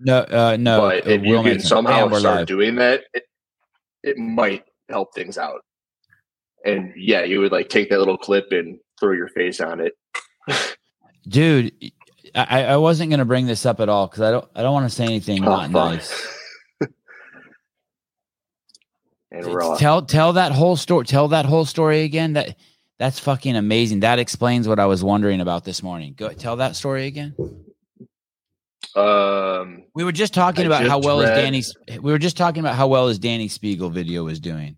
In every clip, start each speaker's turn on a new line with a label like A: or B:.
A: No, uh, no.
B: but if you
A: Will
B: can somehow
A: we're
B: start
A: live.
B: doing that, it, it might help things out. And yeah, you would like take that little clip and throw your face on it.
A: dude. I, I wasn't gonna bring this up at all because I don't I don't want to say anything
B: Oh,
A: not
B: fuck.
A: nice.
B: and raw.
A: Tell tell that whole story. Tell that whole story again. That that's fucking amazing. That explains what I was wondering about this morning. Go tell that story again.
B: Um,
A: We were just talking
B: I
A: about how
B: just
A: well is
B: read-
A: Danny's. We were just talking about how well his Danny Spiegel video was doing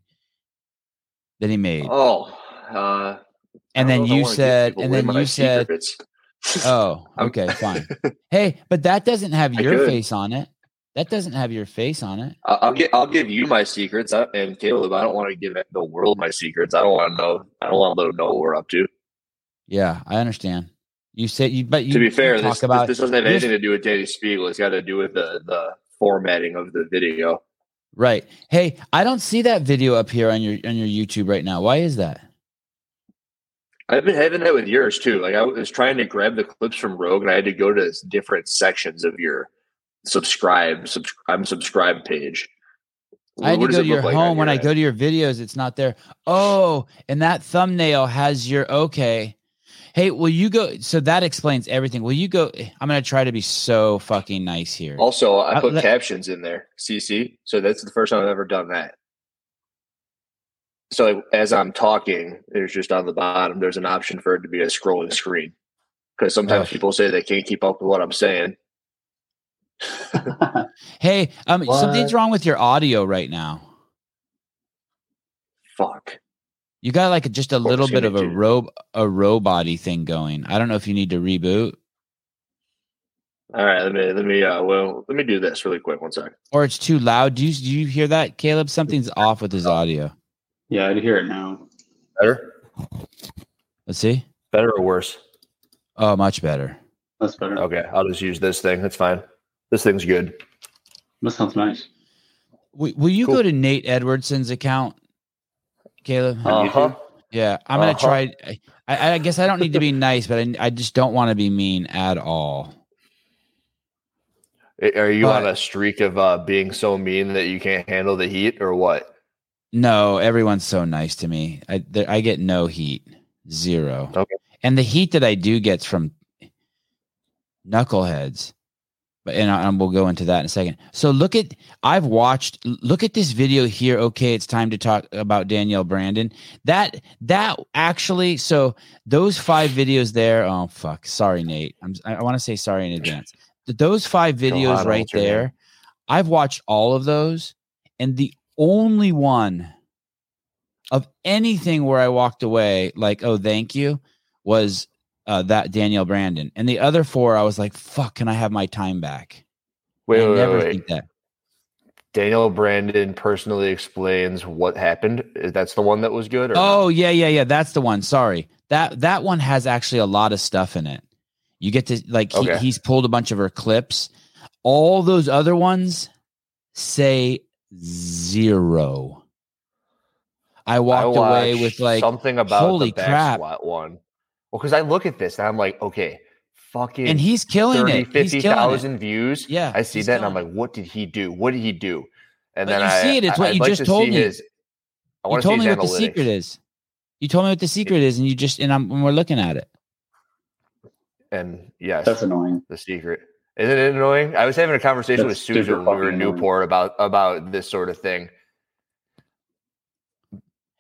A: that he made,
B: oh, uh,
A: and then
B: know if I
A: you said, and then you said, "Oh, okay, fine." hey, but that doesn't have your face on it. That doesn't have your face on it.
B: I'll get. I'll give you my secrets, I- and Caleb. I don't want to give the world my secrets. I don't want to know. I don't want to know what we're up to.
A: Yeah, I understand. You said you, but you
B: to be fair, this,
A: about
B: this doesn't have anything to do with Danny Spiegel. It's got to do with the the formatting of the video.
A: right. Hey, I don't see that video up here on your on your YouTube right now. Why is that?
B: I've been having that with yours too. Like I was trying to grab the clips from Rogue, and I had to go to different sections of your subscribe. Subs- I'm subscribed page.
A: I had
B: What
A: to go to your
B: look like
A: home. When
B: your
A: I go to your videos, it's not there. Oh, and that thumbnail has your okay. Hey, will you go? So that explains everything. Will you go? I'm gonna try to be so fucking nice here.
B: Also, I
A: Uh,
B: put
A: let-
B: captions in there, CC. So that's the first time I've ever done that. So like, as I'm talking, there's just on the bottom, there's an option for it to be a scrolling screen. Because sometimes
A: Oh.
B: people say they can't keep up with what I'm saying.
A: Hey, um,
C: What?
A: something's wrong with your audio right now.
B: Fuck.
A: You got like just a little bit of a
B: robe to.
A: rob a robot thing going. I don't know if you need to reboot
B: All right, let me let me uh well let me do this really quick. One sec.
A: or it's too loud. Do you do you hear that, Caleb? Something's off with his audio.
C: yeah, I'd hear it now.
D: Better?
A: Let's see.
D: Better or worse?
A: Oh, much better.
C: That's better.
D: Okay, I'll just use this thing. That's fine. This thing's good.
C: That sounds nice.
A: Will, will you
D: Cool.
A: go to Nate Edwardson's account, Caleb?
C: Uh,
D: Uh-huh.
A: Yeah, I'm gonna
D: Uh-huh.
A: try. I, I guess I don't need to be nice, but I, I just don't want to be mean at all.
D: Are you
A: But-
D: on a streak of uh, being so mean that you can't handle the heat, or what?
A: No, everyone's so nice to me. I there, I get no heat, zero.
D: Okay.
A: And the heat that I do gets from knuckleheads. But and, I, and we'll go into that in a second. So look at I've watched look at this video here. Okay, it's time to talk about Danielle Brandon. That that actually so those five videos there. Oh fuck, sorry Nate. I'm I want to say sorry in advance. Those five videos right there. I've watched all of those, and the only one of anything where I walked away like, oh, thank you, was uh, that Danielle Brandon, and the other four, I was like, fuck, can I have my time back?
D: Wait,
A: I
D: wait,
A: never
D: wait, wait.
A: think that.
D: Daniel Brandon personally explains what happened. That's the one that was good. Or
A: Oh yeah, yeah, yeah. That's the one. Sorry that that one has actually a lot of stuff in it. You get to like he,
D: Okay.
A: he's pulled a bunch of her clips. All those other ones say zero. I
D: I
A: walked away with like,
D: something about
A: holy crap.
D: one. Well, because I look at this and I'm like, okay, fucking
A: and he's killing
D: 30,
A: it. He's
D: 50,000 views.
A: Yeah,
D: I see that and I'm like, what did he do? What did he do? And
A: But
D: then
A: you
D: I
A: see it, it's
D: I-
A: what
D: I'd
A: you
D: like
A: just
D: to
A: told me.
D: His, I
A: You
D: to
A: told me what the secret is. You told me what the secret is, and you just and I'm and we're looking at it.
D: And yes,
C: That's annoying.
D: the secret. Isn't it annoying? I was having a conversation
C: That's
D: with Susan when we were in
C: fucking annoying.
D: Newport about about this sort of thing.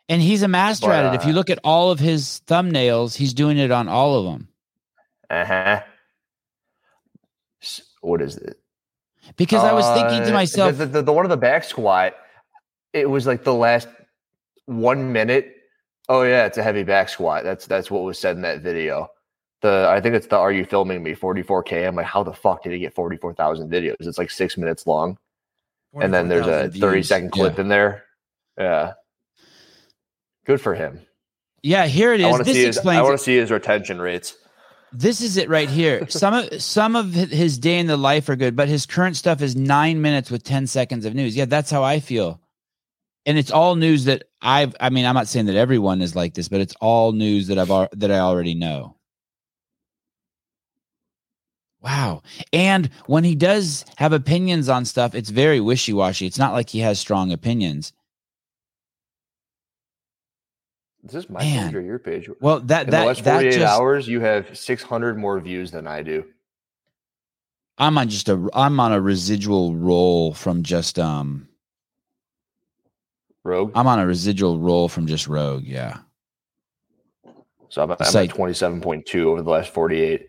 A: And he's a master
D: But,
A: at it. If you
D: uh,
A: look at all of his thumbnails, he's doing it on all of them.
D: Uh huh. What is it?
A: Because I was thinking to
D: Uh,
A: myself,
D: the, the, the one of the back squat. It was like the last one minute. Oh yeah, it's a heavy back squat. That's that's what was said in that video. The I think it's the Are you filming me 44k. I'm like, how the fuck did he get 44,000 videos? It's like six minutes long, and then there's a
A: 44,000
D: 30
A: views.
D: second clip
A: Yeah.
D: in there. Yeah, good for him.
A: Yeah, here it is.
D: I want to
A: This
D: see his. I want to see his retention rates.
A: This is it right here. Some of some of his day in the life are good, but his current stuff is nine minutes with ten seconds of news. Yeah, that's how I feel, and it's all news that I've. I mean, I'm not saying that everyone is like this, but it's all news that I've that I already know. Wow. And when he does have opinions on stuff, it's very wishy washy. It's not like he has strong opinions.
D: This is this my
A: Man.
D: page or your page?
A: Well, that
D: In the
A: that
D: last
A: that
D: 48
A: just
D: hours, you have 600 more views than I do.
A: I'm on just a I'm on a residual roll from just um
D: Rogue.
A: I'm on a residual roll from just Rogue. Yeah.
D: so I'm, I'm at 27.2 over the last 48.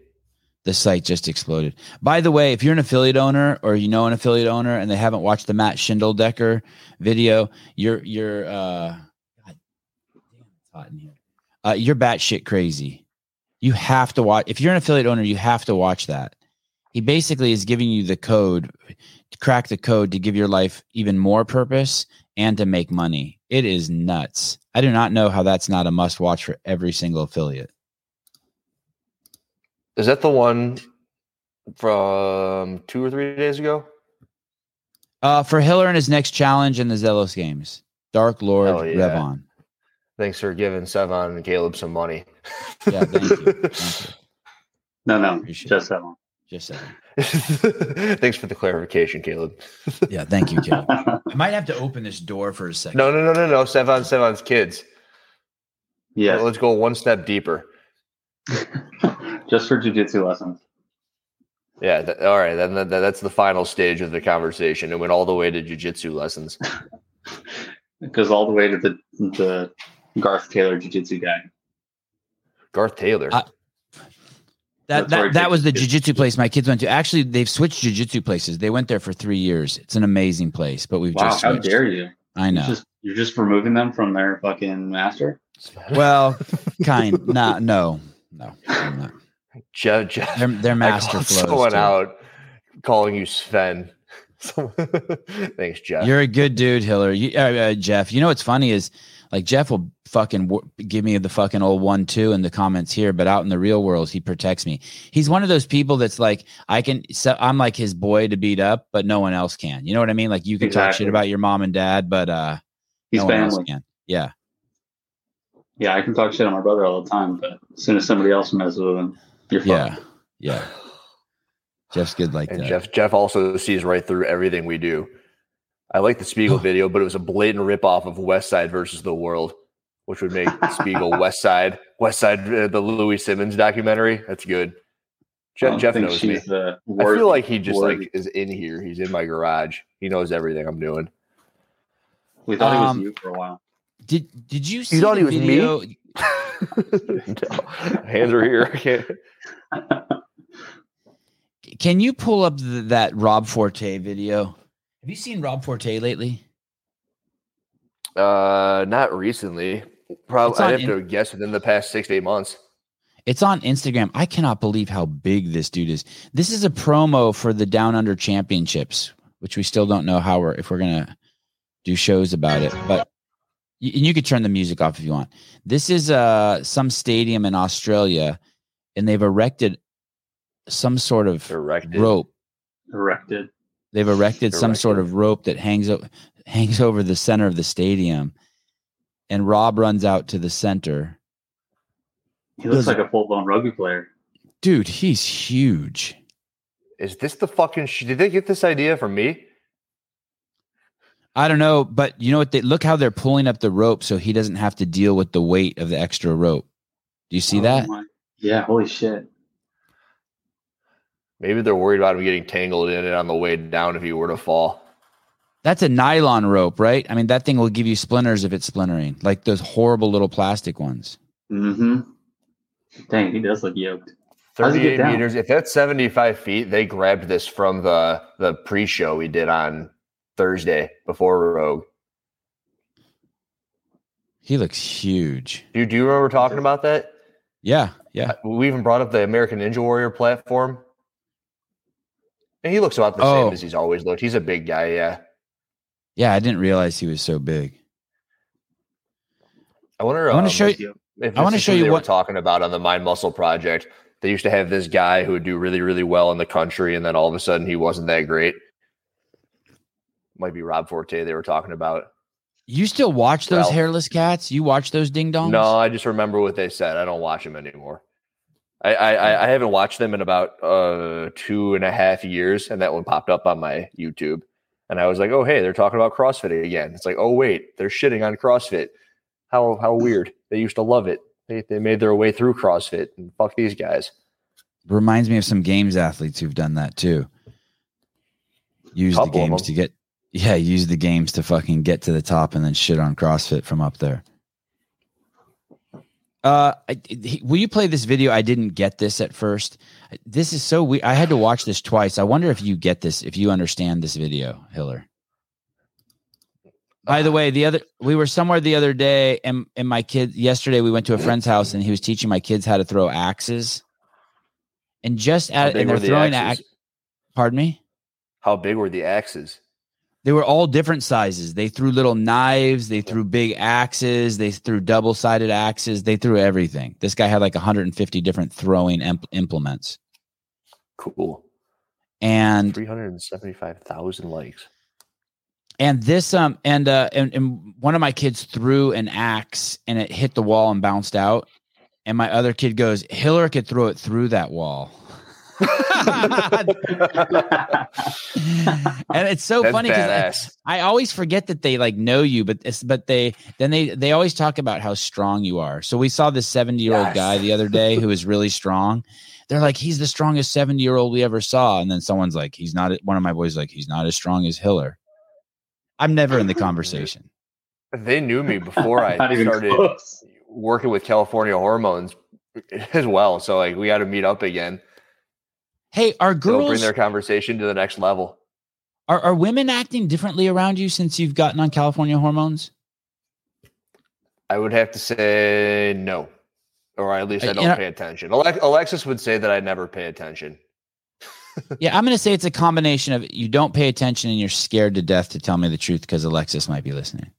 A: the site just exploded. By the way, if you're an affiliate owner or you know an affiliate owner and they haven't watched the Matt Schindeldecker video, you're you're uh God damn, it's hot in here. Uh you're batshit crazy. You have to watch if you're an affiliate owner, you have to watch that. He basically is giving you the code to crack the code to give your life even more purpose and to make money. It is nuts. I do not know how that's not a must watch for every single affiliate.
D: Is that the one from two or three days ago?
A: Uh, for Hiller and his next challenge in the Zelos games, Dark Lord
D: yeah.
A: Revon.
D: Thanks for giving Sevan and Caleb some money.
A: Yeah, thank you. Thank you.
C: No, no, just that one.
A: Just saying.
D: Thanks for the clarification, Caleb.
A: Yeah, thank you, Caleb. I might have to open this door for a second.
D: No, no, no, no, no. Sevan, Sevan's kids.
C: yeah,
D: Let's go one step deeper.
C: just for jujitsu lessons.
D: Yeah. th- all right. Then that, that's the final stage of the conversation. It went all the way to jujitsu lessons.
C: It goes all the way to the the Garth Taylor jiu-jitsu guy.
D: Garth Taylor.
A: I- That that, that was the
C: jiu-
A: jujitsu place my kids went to. Actually, they've switched jujitsu places. They went there for three years. It's an amazing place, but we've
C: Wow,
A: just
C: how dare you?
A: I
C: You're
A: know.
C: just you're just removing them from their fucking master.
A: well, kind. Nah, no, no, I'm not.
D: Jeff, Jeff.
A: Their their
D: I
A: master
D: called
A: flows.
D: someone
A: too.
D: out calling you Sven. So- Thanks, Jeff.
A: You're a good dude, Hiller. You, uh, uh, Jeff. You know what's funny is like Jeff will fucking w- give me the fucking old one two in the comments here, but out in the real world, he protects me. He's one of those people that's like I can. So I'm like his boy to beat up, but no one else can. You know what I mean? Like you can talk shit about your mom and dad, but uh,
C: He's
A: no one else
C: family.
A: can. Yeah,
C: Yeah, I can talk shit on my brother all the time, but as soon as somebody else messes with him, you're
A: yeah, yeah. Jeff's good like
D: and
A: that.
D: Jeff Jeff also sees right through everything we do. I like the Spiegel video, but it was a blatant ripoff of West Side versus the World, which would make Spiegel West Side, West Side, uh, the Louie Simmons documentary. That's good. Jeff, Jeff knows me.
C: the
D: I feel like he just
C: worthy.
D: like is in here. He's in my garage. He knows everything I'm doing.
C: we thought
A: Um,
C: he was you for a while.
A: Did Did you see
D: thought
A: the
D: he was me? No. Hands are here. I can't.
A: Can you pull up the, that Rob Forte video? Have you seen Rob Forte lately?
D: Uh, not recently. Probably I'd have to guess within the past six to eight months.
A: It's on Instagram. I cannot believe how big this dude is. This is a promo for the Down Under Championships, which we still don't know how we're if we're gonna do shows about it. But y- and you could turn the music off if you want. This is uh some stadium in Australia, and they've erected some sort of
D: Erected.
A: rope.
C: Erected.
A: They've erected some sort of rope that hangs o- hangs over the center of the stadium, and Rob runs out to the center.
C: He looks
A: Does-
C: like a full blown rugby player.
A: Dude, he's huge.
D: Is this the fucking? Sh- Did they get this idea from me?
A: I don't know, but you know what? They look how they're pulling up the rope so he doesn't have to deal with the weight of the extra rope. Do you see
C: Oh
A: that?
C: my- Yeah, holy shit.
D: Maybe they're worried about him getting tangled in it on the way down if he were to fall.
A: That's a nylon rope, right? I mean, that thing will give you splinters if it's splintering, like those horrible little plastic ones.
C: Mm-hmm. Dang, he does look yoked. How's he get
D: 38 meters. If that's 75 feet, they grabbed this from the the pre-show we did on Thursday before Rogue.
A: He looks huge.
D: Do, do you remember talking about that?
A: Yeah, yeah.
D: We even brought up the American Ninja Warrior platform. And he looks about the
A: Oh.
D: same as he's always looked. He's a big guy, yeah.
A: Yeah, I didn't realize he was so big.
D: I wonder.
A: I wanna
D: um,
A: show
D: if
A: you-
D: if
A: I wanna show you what-
D: were talking about on the Mind Muscle Project. They used to have this guy who would do really, really well in the country, and then all of a sudden he wasn't that great. Might be Rob Forte they were talking about.
A: You still watch those
D: Ralph.
A: hairless cats? You watch those ding dongs?
D: No, I just remember what they said. I don't watch them anymore. I, I I haven't watched them in about uh two and a half years, and that one popped up on my YouTube, and I was like, oh hey, they're talking about CrossFit again. It's like, oh wait, they're shitting on CrossFit. How how weird. They used to love it. They they made their way through CrossFit, and fuck these guys.
A: Reminds me of some games athletes who've done that too. Use the games to get yeah, use the games to fucking get to the top and then shit on CrossFit from up there. Uh, I, he- will you play this video? I didn't get this at first. This is so weird. I had to watch this twice. I wonder if you get this, if you understand this video, Hiller. By the way, the other we were somewhere the other day, and and my kid yesterday we went to a friend's house, and he was teaching my kids how to throw axes. And just at and
D: were
A: they're
D: the
A: throwing
D: axes?
A: ax- pardon me.
D: How big were the axes?
A: They were all different sizes. They threw little knives. They threw big axes. They threw double sided axes. They threw everything. This guy had like 150 different throwing imp- implements.
D: Cool.
A: And
D: Three hundred and seventy-five thousand likes.
A: and this um and uh and, and one of my kids threw an axe and it hit the wall and bounced out. And my other kid goes, Hiller could throw it through that wall. And it's so
D: That's
A: funny because
D: badass.
A: I always forget that they like know you, but it's, but they then they they always talk about how strong you are. So we saw this seventy year old
D: Yes.
A: guy the other day who is really strong. They're like, he's the strongest seventy year old we ever saw, and then someone's like, he's not. One of my boys like, he's not as strong as Hiller. I'm never in the conversation.
D: They knew me before I started
C: close.
D: working with California hormones as well. So like we got to meet up again.
A: Hey, are girls
D: They'll bring their conversation to the next level.
A: are are women acting differently around you since you've gotten on California hormones?
D: I would have to say no, or at least I don't
A: you know-
D: pay attention. Alexis would say that I never pay attention.
A: Yeah, I'm going to say it's a combination of you don't pay attention and you're scared to death to tell me the truth because Alexis might be listening.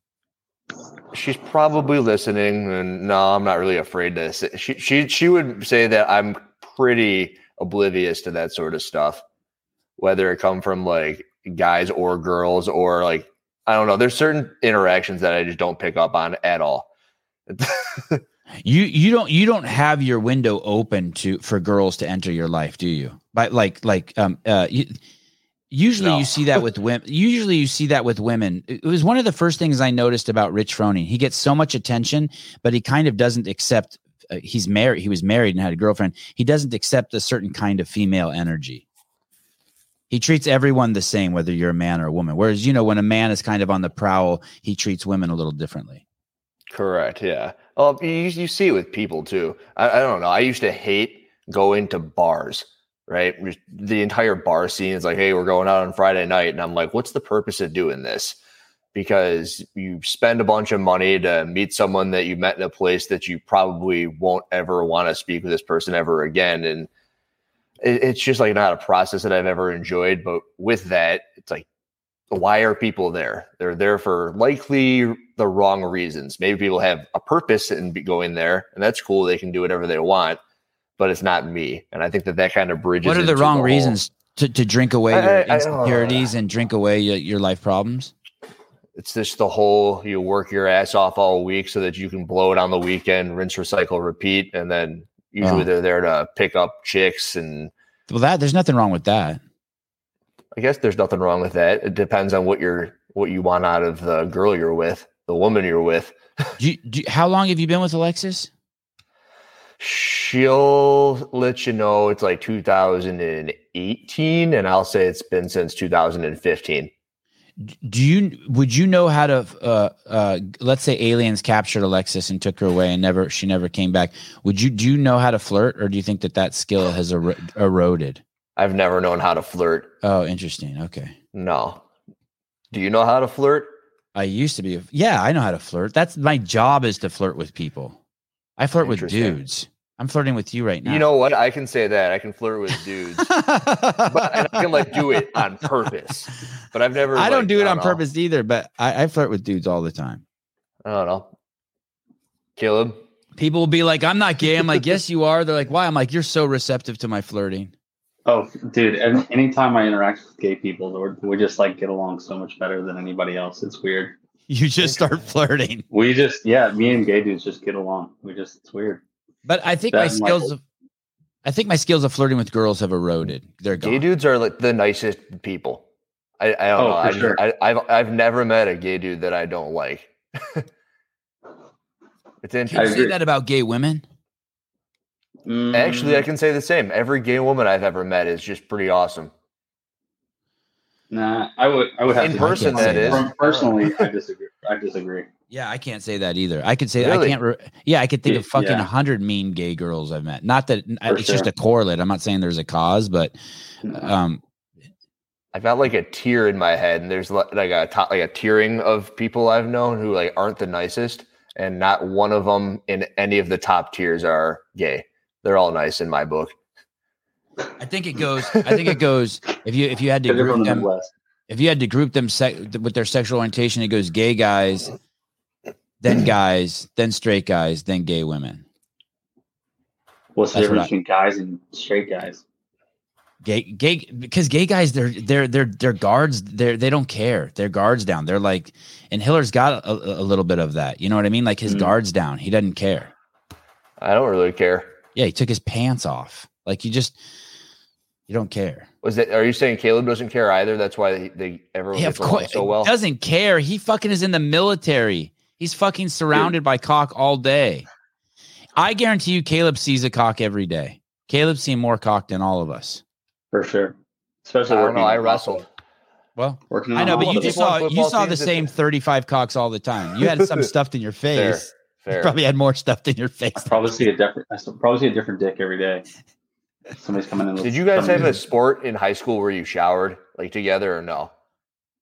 D: She's probably listening, and no, I'm not really afraid to. Say, she she she would say that I'm pretty oblivious to that sort of stuff, whether it come from like guys or girls or like I don't know. There's certain interactions that I just don't pick up on at all.
A: You you don't you don't have your window open to for girls to enter your life, do you? But like like um uh you, usually
D: No.
A: you see that with women. Usually you see that with women. It was one of the first things I noticed about Rich Froning. He gets so much attention, but he kind of doesn't accept. Uh, he's married. He was married and had a girlfriend. He doesn't accept a certain kind of female energy. He treats everyone the same, whether you're a man or a woman. Whereas you know when a man is kind of on the prowl, he treats women a little differently.
D: Correct. Yeah. Oh, you, you see it with people too. I, I don't know. I used to hate going to bars. Right. The entire bar scene is like, hey, we're going out on Friday night, and I'm like, what's the purpose of doing this? Because you spend a bunch of money to meet someone that you met in a place that you probably won't ever want to speak with this person ever again, and it, it's just like not a process that I've ever enjoyed. But with that, it's like why are people there? They're there for likely the wrong reasons. Maybe people have a purpose in going there, and that's cool. They can do whatever they want, but it's not me. And I think that that kind of bridges.
A: What are the wrong
D: whole-
A: reasons to, to drink away
D: I-
A: your
D: I- I
A: insecurities and drink away your, your life problems?
D: It's just the whole you work your ass off all week so that you can blow it on the weekend, rinse, recycle, repeat, and then usually
A: Oh.
D: they're there to pick up chicks. And
A: Well, that there's nothing wrong with that.
D: I guess there's nothing wrong with that. It depends on what you're what you want out of the girl you're with, the woman you're with.
A: Do you, do you- how long have you been with Alexis?
D: She'll let you know it's like 2018, and I'll say it's been since 2015.
A: Do you would you know how to uh uh let's say aliens captured Alexis and took her away and never she never came back. Would you do you know how to flirt or do you think that that skill has ero- eroded?
D: I've never known how to flirt.
A: Oh, interesting. Okay.
D: No. Do you know how to flirt?
A: I used to be Yeah, I know how to flirt. That's my job is to flirt with people. I flirt with dudes. I'm flirting with you right now.
D: You know what? I can say that. I can flirt with dudes, but and I can like do it on purpose. But I've never.
A: I don't
D: like,
A: do it on
D: know.
A: purpose either, but I, I flirt with dudes all the time.
D: I don't know. Kill Caleb,
A: People will be like, I'm not gay. I'm like, yes, you are. They're like, why? I'm like, you're so receptive to my flirting.
C: Oh, dude! Any, anytime I interact with gay people, we're, we just like get along so much better than anybody else. It's weird.
A: You just start flirting.
C: We just, yeah, me and gay dudes just get along. We just, it's weird.
A: But I think
C: That
A: my
C: and, like,
A: skills of I think my skills of flirting with girls have eroded. They're gone.
D: Gay dudes are like the nicest people. I, I don't
C: oh,
D: know.
C: For
D: I,
C: sure.
D: I, I've I've never met a gay dude that I don't like. it's
A: Can
D: interesting.
A: you say that about gay women?
D: Actually, I
C: Mm,
D: can say the same. Every gay woman I've ever met is just pretty awesome.
C: nah, I would I would have
D: In
C: to
A: person,
C: disagree.
A: that is.
C: From- personally, I disagree. I disagree.
A: Yeah, I can't say that either. I could say I can't. Re- yeah, I could think of fucking a
C: yeah.
A: hundred mean gay girls I've met. Not that I-
C: For
A: it's just a correlate. I'm not saying there's a cause, but um,
D: I've got like a tier in my head, and there's like a top, like a tiering of people I've known who like aren't the nicest, and not one of them in any of the top tiers are gay. They're all nice in my book.
A: I think it goes. I think it goes. If you if you had to group them,
C: Midwest.
A: if you had to group them sec- with their sexual orientation, it goes gay guys, then guys, then straight guys, then gay women.
C: What's the
A: That's what
C: difference
A: I-
C: between guys and straight guys?
A: Gay, gay, because gay guys, they're they're they're they're guards. They're they don't care. They're guards down. They're like, and Hiller's got a, a little bit of that. You know what I mean? Like his
C: Mhm.
A: guards down. He doesn't care.
D: I don't really care.
A: Yeah, he took his pants off. Like you just, you don't care.
D: Was that? Are you saying Caleb doesn't care either? That's why they, they everyone
A: Yeah,
D: gets
A: of
D: along
A: course.
D: so well.
A: Doesn't care. He fucking is in the military. He's fucking surrounded by cock all day. I guarantee you, Caleb sees a cock every day. Caleb's seen more cock than all of us.
C: For sure.
D: I
C: Especially
D: don't
C: working
D: know. I wrestled.
A: Well,
C: Working in
A: I know, but you just saw you saw the same
D: it's-
A: thirty-five cocks all the time. You had some stuffed in your
D: Fair,
A: face. You
D: fair.
A: probably had more stuffed in your face.
C: I probably see a different. I probably see a different dick every day. Somebody's coming in.
D: Did you guys have
C: something-
D: a sport in high school where you showered like together or no?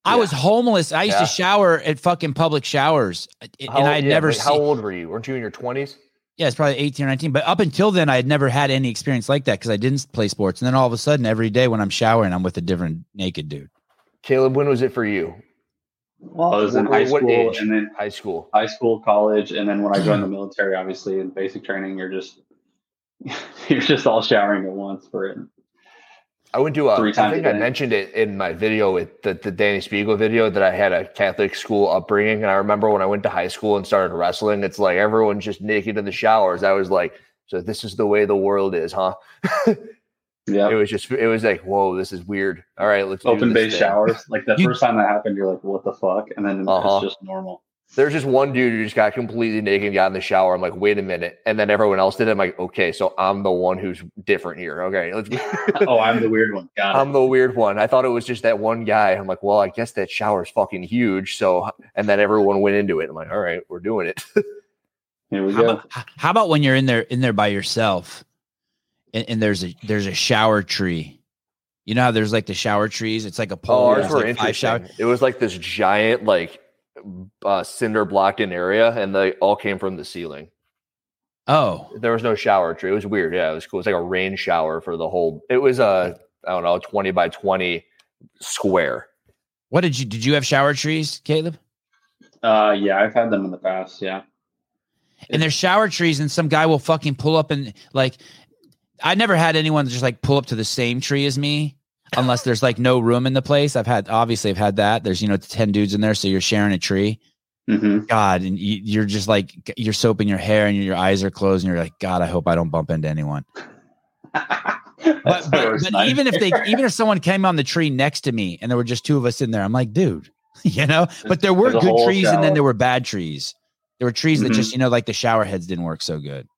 A: I was homeless. I used
D: Yeah.
A: to shower at fucking public showers, and
D: How
A: I had
D: yeah,
A: never
D: like, How old were you? Weren't you in your twenties?
A: Yeah, it's probably 18 or 19. But up until then, I had never had any experience like that because I didn't play sports. And then all of a sudden, every day when I'm showering, I'm with a different naked dude.
D: Caleb, when was it for you?
C: Well, I was in high school,
D: age?
C: and then
D: High school.
C: high school, college, and then when I joined the military, obviously in basic training, you're just you're just all showering at once for it.
D: I went to a.
C: Three
D: I think I mentioned it in my video with the, the Danny Spiegel video that I had a Catholic school upbringing, and I remember when I went to high school and started wrestling, it's like everyone's just naked in the showers. I was like, so this is the way the world is, huh?
C: Yeah,
D: It was just, it was like, whoa, this is weird. All right, let's
C: open base
D: thing.
C: showers. Like the
A: You-
C: first time that happened, you're like, "What the fuck?" And then
D: Uh-huh.
C: it's just normal.
D: There's just one dude who just got completely naked, and got in the shower. I'm like, wait a minute, and then everyone else did. it. I'm like, okay, so I'm the one who's different here. Okay, let's.
C: oh, I'm the weird one. Got.
D: I'm the weird one. I thought it was just that one guy. I'm like, well, I guess that shower's fucking huge. So, and then everyone went into it. I'm like, all right, we're doing it.
C: Here we
A: How
C: go.
A: about, how about when you're in there in there by yourself, and, and there's a there's a shower tree. You know how there's like the shower trees. It's like a pole.
D: oh, ours were
A: like, five
D: interesting.
A: shower-
D: It was like this giant, like uh, cinder blocked in area, and they all came from the ceiling.
A: Oh,
D: There was no shower tree. It was weird. Yeah, it was cool. It's like a rain shower for the whole. It was a I don't know, twenty by twenty square.
A: what did you did you have shower trees, Caleb?
C: Uh, yeah, I've had them in the past. Yeah,
A: and there's shower trees and some guy will fucking pull up and like i never had anyone just like pull up to the same tree as me unless there's like no room in the place. I've had obviously i've had that. There's you know 10 dudes in there so you're sharing a tree.
C: Hmm
A: god and you, you're just like you're soaping your hair and your eyes are closed and you're like god i hope i don't bump into anyone. But but, but even if they even if someone came on the tree next to me and there were just two of us in there i'm like dude you know? But there were
C: There's
A: good
C: whole
A: trees and then there were bad trees. There were trees that
C: Mhm.
A: just you know like the shower heads didn't work so good.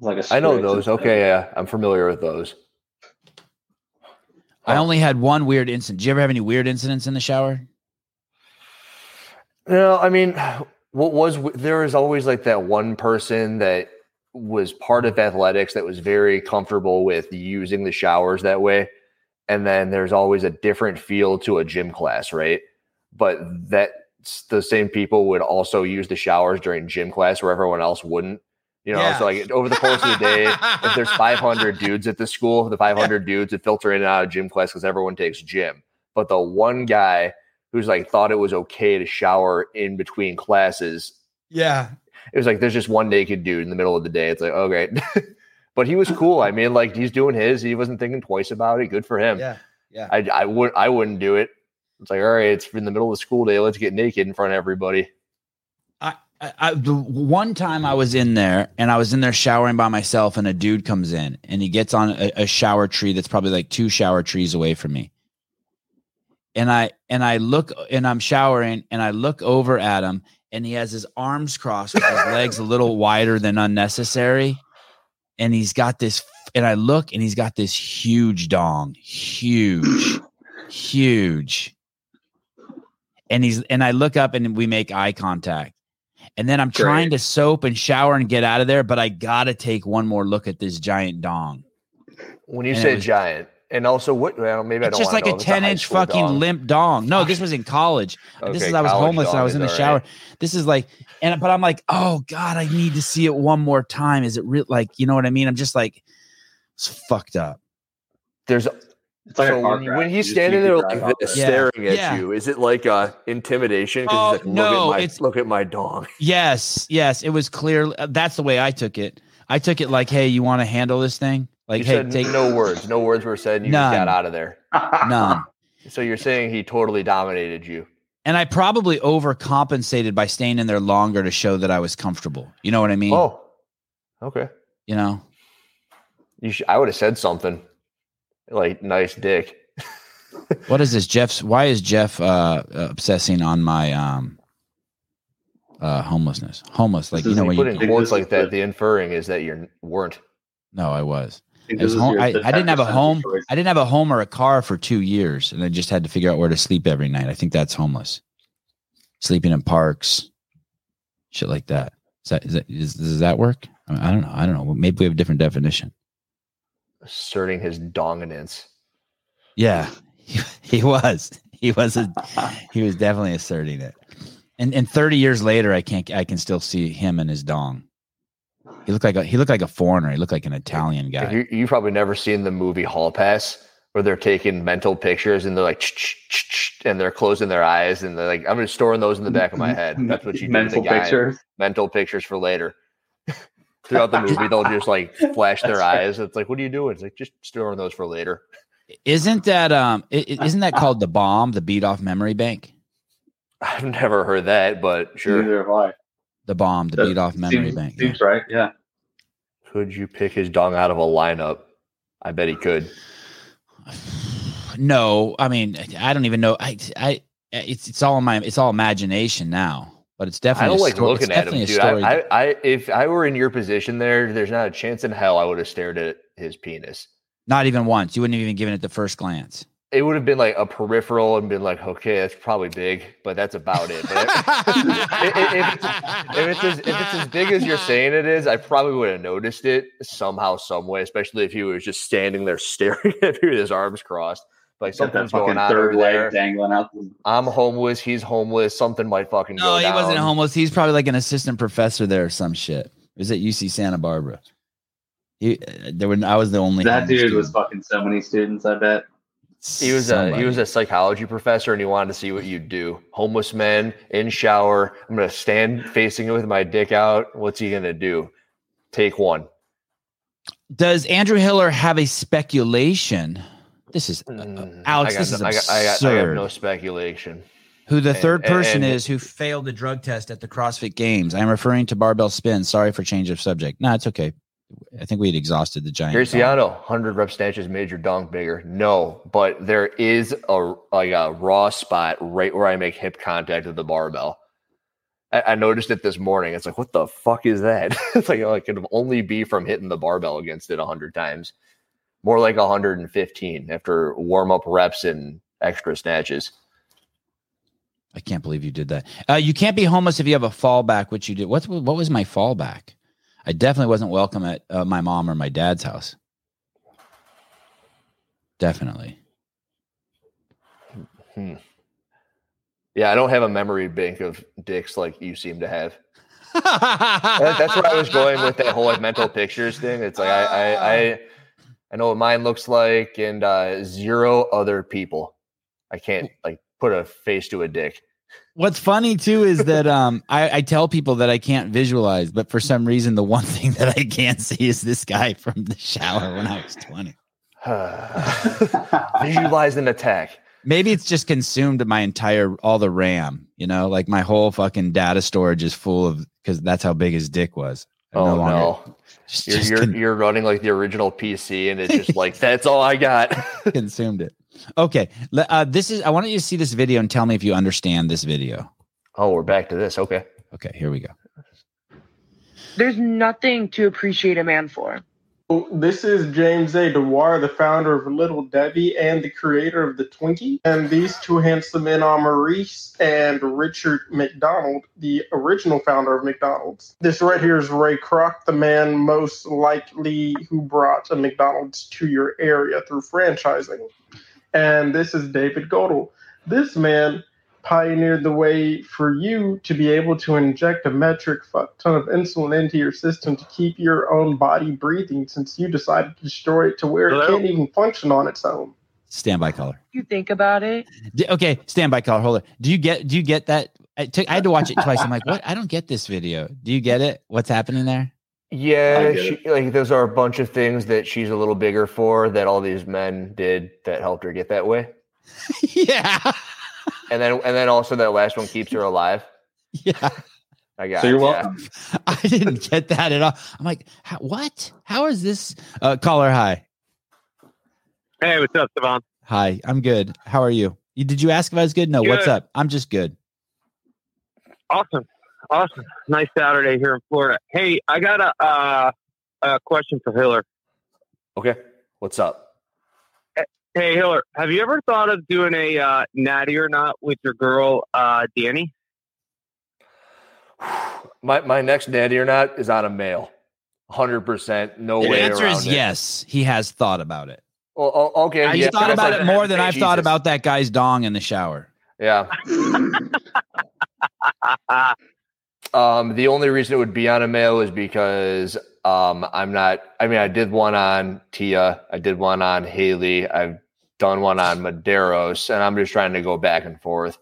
C: Like a
D: I know those. Okay, yeah, I'm familiar with those.
A: I
D: oh.
A: only had one weird incident. Did you ever have any weird incidents in the shower?
D: No, I mean, what was there is always like that one person that was part of athletics that was very comfortable with using the showers that way. And then there's always a different feel to a gym class, right? But that the same people would also use the showers during gym class where everyone else wouldn't. You know,
A: Yeah.
D: so like over the course of the day, if there's 500 dudes at the school, the 500 dudes would filter in and out of gym class because everyone takes gym. But the one guy who's like thought it was okay to shower in between classes,
A: Yeah.
D: it was like there's just one naked dude in the middle of the day. It's like okay, but he was cool. I mean, like he's doing his. He wasn't thinking twice about it. Good for him.
A: Yeah. Yeah.
D: I I would I wouldn't do it. It's like all right, it's in the middle of the school day. Let's get naked in front of everybody.
A: I, the one time I was in there and I was in there showering by myself, and a dude comes in and he gets on a, a shower tree that's probably like two shower trees away from me. And I and I look and I'm showering and I look over at him and he has his arms crossed with his legs a little wider than unnecessary. And he's got this and I look and he's got this huge dong, huge, huge. And he's and I look up and we make eye contact. And then I'm
C: Great.
A: trying to soap and shower and get out of there, but I gotta take one more look at this giant dong.
D: When you
A: And
D: say
A: was-
D: giant, and also what? Well, maybe I
A: It's just like a 10 inch fucking
D: dong.
A: limp dong. No, this was in college. this is I was homeless and I was in the shower.
D: right.
A: This is like, and but I'm like, oh God, I need to see it one more time. Is it real? Like, you know what I mean? I'm just like, it's fucked up.
D: There's
C: It's like
D: so
C: a
D: when,
C: crash.
D: when he's
C: just
D: standing there like this,
A: Yeah.
D: staring at
A: Yeah.
D: you, is it like uh intimidation?
A: Oh,
D: Because like, look
A: no,
D: at my
A: it's-
D: look at my dong.
A: Yes, yes, it was clear. uh, That's the way I took it. I took it like, hey, you want to handle this thing? Like,
D: you
A: hey,
D: said
A: take
D: no words. No words were said. You just got out of there.
A: none.
D: So you're saying he totally dominated you.
A: And I probably overcompensated by staying in there longer to show that I was comfortable. You know what I mean?
D: Oh, okay.
A: You know,
D: You should, I would have said something like "nice dick."
A: what is this? Jeff's. Why is Jeff uh, obsessing on my um uh homelessness? Homeless, like
C: This
A: you know
C: is
A: when
D: Putting
A: you.
C: think
D: quotes
C: this
D: like that,
C: the-
D: the inferring is that you weren't.
A: No, I was.
C: I
A: was home, I, I didn't have a home.
C: choice.
A: I didn't have a home or a car for two years, and I just had to figure out where to sleep every night. I think that's homeless. Sleeping in parks, shit like that. Is that, is that is, does that work? I, mean, I don't know. I don't know. Maybe we have a different definition.
D: Asserting his dominance.
A: Yeah, he, he was. He was. A, he was definitely asserting it. And and 30 years later, I can't. I can still see him and his dong. He looked like a. He looked like a foreigner. He looked like an Italian guy.
D: You you probably never seen the movie Hall Pass where they're taking mental pictures and they're like "Ch-ch-ch-ch," and they're closing their eyes and they're like I'm just storing those in the back of my head. That's what you do to
C: mental
D: the guy.
C: pictures.
D: Mental pictures for later. Throughout the movie, they'll just like flash their
C: right.
D: eyes. It's like, what are you doing? It's like just storing those for later.
A: Isn't that um? i- i- Isn't that called the bomb? The beat off memory bank.
D: I've never heard that, but sure.
C: Neither have I.
A: The bomb. The
C: That
A: beat off memory
C: seems,
A: bank. yeah.
C: Seems right. Yeah.
D: Could you pick his dong out of a lineup? I bet he could.
A: No, I mean I don't even know. I I it's it's all my it's all imagination now. But it's definitely.
D: I
A: don't
D: like
A: sto-
D: looking at him, dude. I, I, I, if I were in your position there, there's not a chance in hell I would have stared at his penis.
A: Not even once. You wouldn't have even given it the first glance.
D: It would have been like a peripheral and been like, okay, that's probably big, but that's about it. But if, if, it's, if, it's as, if it's as big as you're saying it is, I probably would have noticed it somehow, some way, especially if he was just standing there staring at me with his arms crossed. Like
C: Got that
D: something's
C: fucking
D: going on
C: third
D: over
C: leg
D: there.
C: dangling out. The,
D: I'm homeless. He's homeless. Something might fucking
A: no,
D: go
A: he
D: down.
A: wasn't homeless. He's probably like an assistant professor there or some shit. It was at UC Santa Barbara. He, uh, there were. I was the only.
C: that
A: homeless
C: dude was fucking so many students. I bet.
D: He was a he was a psychology professor, and he wanted to see what you'd do. Homeless men in shower. I'm gonna stand facing it with my dick out. What's he gonna do? Take one.
A: Does Andrew Hiller have a speculation? This is uh, uh,
D: Mm,
A: Alex.
D: I got
A: this
D: no-
A: is
D: I got, I got, I
A: absurd.
D: no speculation.
A: who the
D: and-
A: third person
D: and-
A: is who failed the drug test at the CrossFit Games. I'm referring to barbell spin. Sorry for change of subject. No, it's okay. I think we had exhausted the giant.
D: Graciano, 100 rep snatches made your dunk bigger. No, but there is a like a raw spot right where I make hip contact with the barbell. I, I noticed it this morning. It's like, what the fuck is that? it's like, oh, it could only be from hitting the barbell against it 100 times. More like 115 after warm up reps and extra snatches.
A: I can't believe you did that. Uh, you can't be homeless if you have a fallback, which you did. What's what was my fallback? I definitely wasn't welcome at uh, my mom or my dad's house. Definitely.
D: Hmm. Yeah, I don't have a memory bank of dicks like you seem to have. That- that's where I was going with that whole like mental pictures thing. It's like I I I, I know what mine looks like, and uh, zero other people. I can't like put a face to a dick.
A: What's funny too is that um I, I tell people that I can't visualize, but for some reason the one thing that I can't see is this guy from the shower when I was 20.
D: Visualize an attack.
A: Maybe it's just consumed my entire all the RAM. You know, like my whole fucking data storage is full of because that's how big his dick was. I'm
D: Oh
A: longer-
D: no.
A: just,
D: You're
A: just
D: you're,
A: con-
D: you're running like the original PC, and it's just like that's all I got.
A: consumed it. Okay, uh, this is. I want you to see this video and tell me if you understand this video.
D: oh, we're back to this. Okay.
A: Okay, here we go.
E: There's nothing to appreciate a man for.
F: This is James A. DeWar, the founder of Little Debbie and the creator of the Twinkie. And these two handsome men are Maurice and Richard McDonald, the original founder of McDonald's. This right here is Ray Kroc, the man most likely who brought a McDonald's to your area through franchising. And this is David Goeddel. This man pioneered the way for you to be able to inject a metric fuck ton of insulin into your system to keep your own body breathing since you decided to destroy it to where
G: Hello?
F: it can't even function on its own.
A: Standby caller.
E: You think about it.
A: D- Okay, standby caller. Hold it. Do you get? Do you get that? I, took, I had to watch it twice. I'm like, what? I don't get this video. Do you get it? What's happening there?
D: Yeah, she, like those are a bunch of things that she's a little bigger for that all these men did that helped her get that way.
A: yeah,
D: And then and then also that last one keeps her alive.
A: yeah.
D: I got
C: So you're
D: it, yeah.
C: welcome.
A: I didn't get that at all. I'm like, how, what? How is this? Uh, caller, hi,
G: Hey, what's up, Sevan?
A: hi. I'm good. How are you? you? Did you ask if I was good? No. What's up? I'm just good.
G: Awesome, awesome. Nice Saturday here in Florida. Hey, I got a uh, a question for Hiller.
D: Okay. What's up?
G: Hey, Hiller, have you ever thought of doing a uh, natty or not with your girl, uh, Danny?
D: My my next natty or not is on a male. Hundred percent, no
A: The
D: way.
A: The answer
D: around
A: is
D: it.
A: yes. He has thought about it.
D: Well, oh, okay.
G: I
A: He's
D: yeah,
A: thought about
G: I-
A: it more than I've thought about that guy's dong in the shower.
D: Yeah. Um, the only reason it would be on a male is because um, I'm not. I mean, I did one on Tia. I did one on Haley. I've done one on Medeiros, and I'm just trying to go back and forth.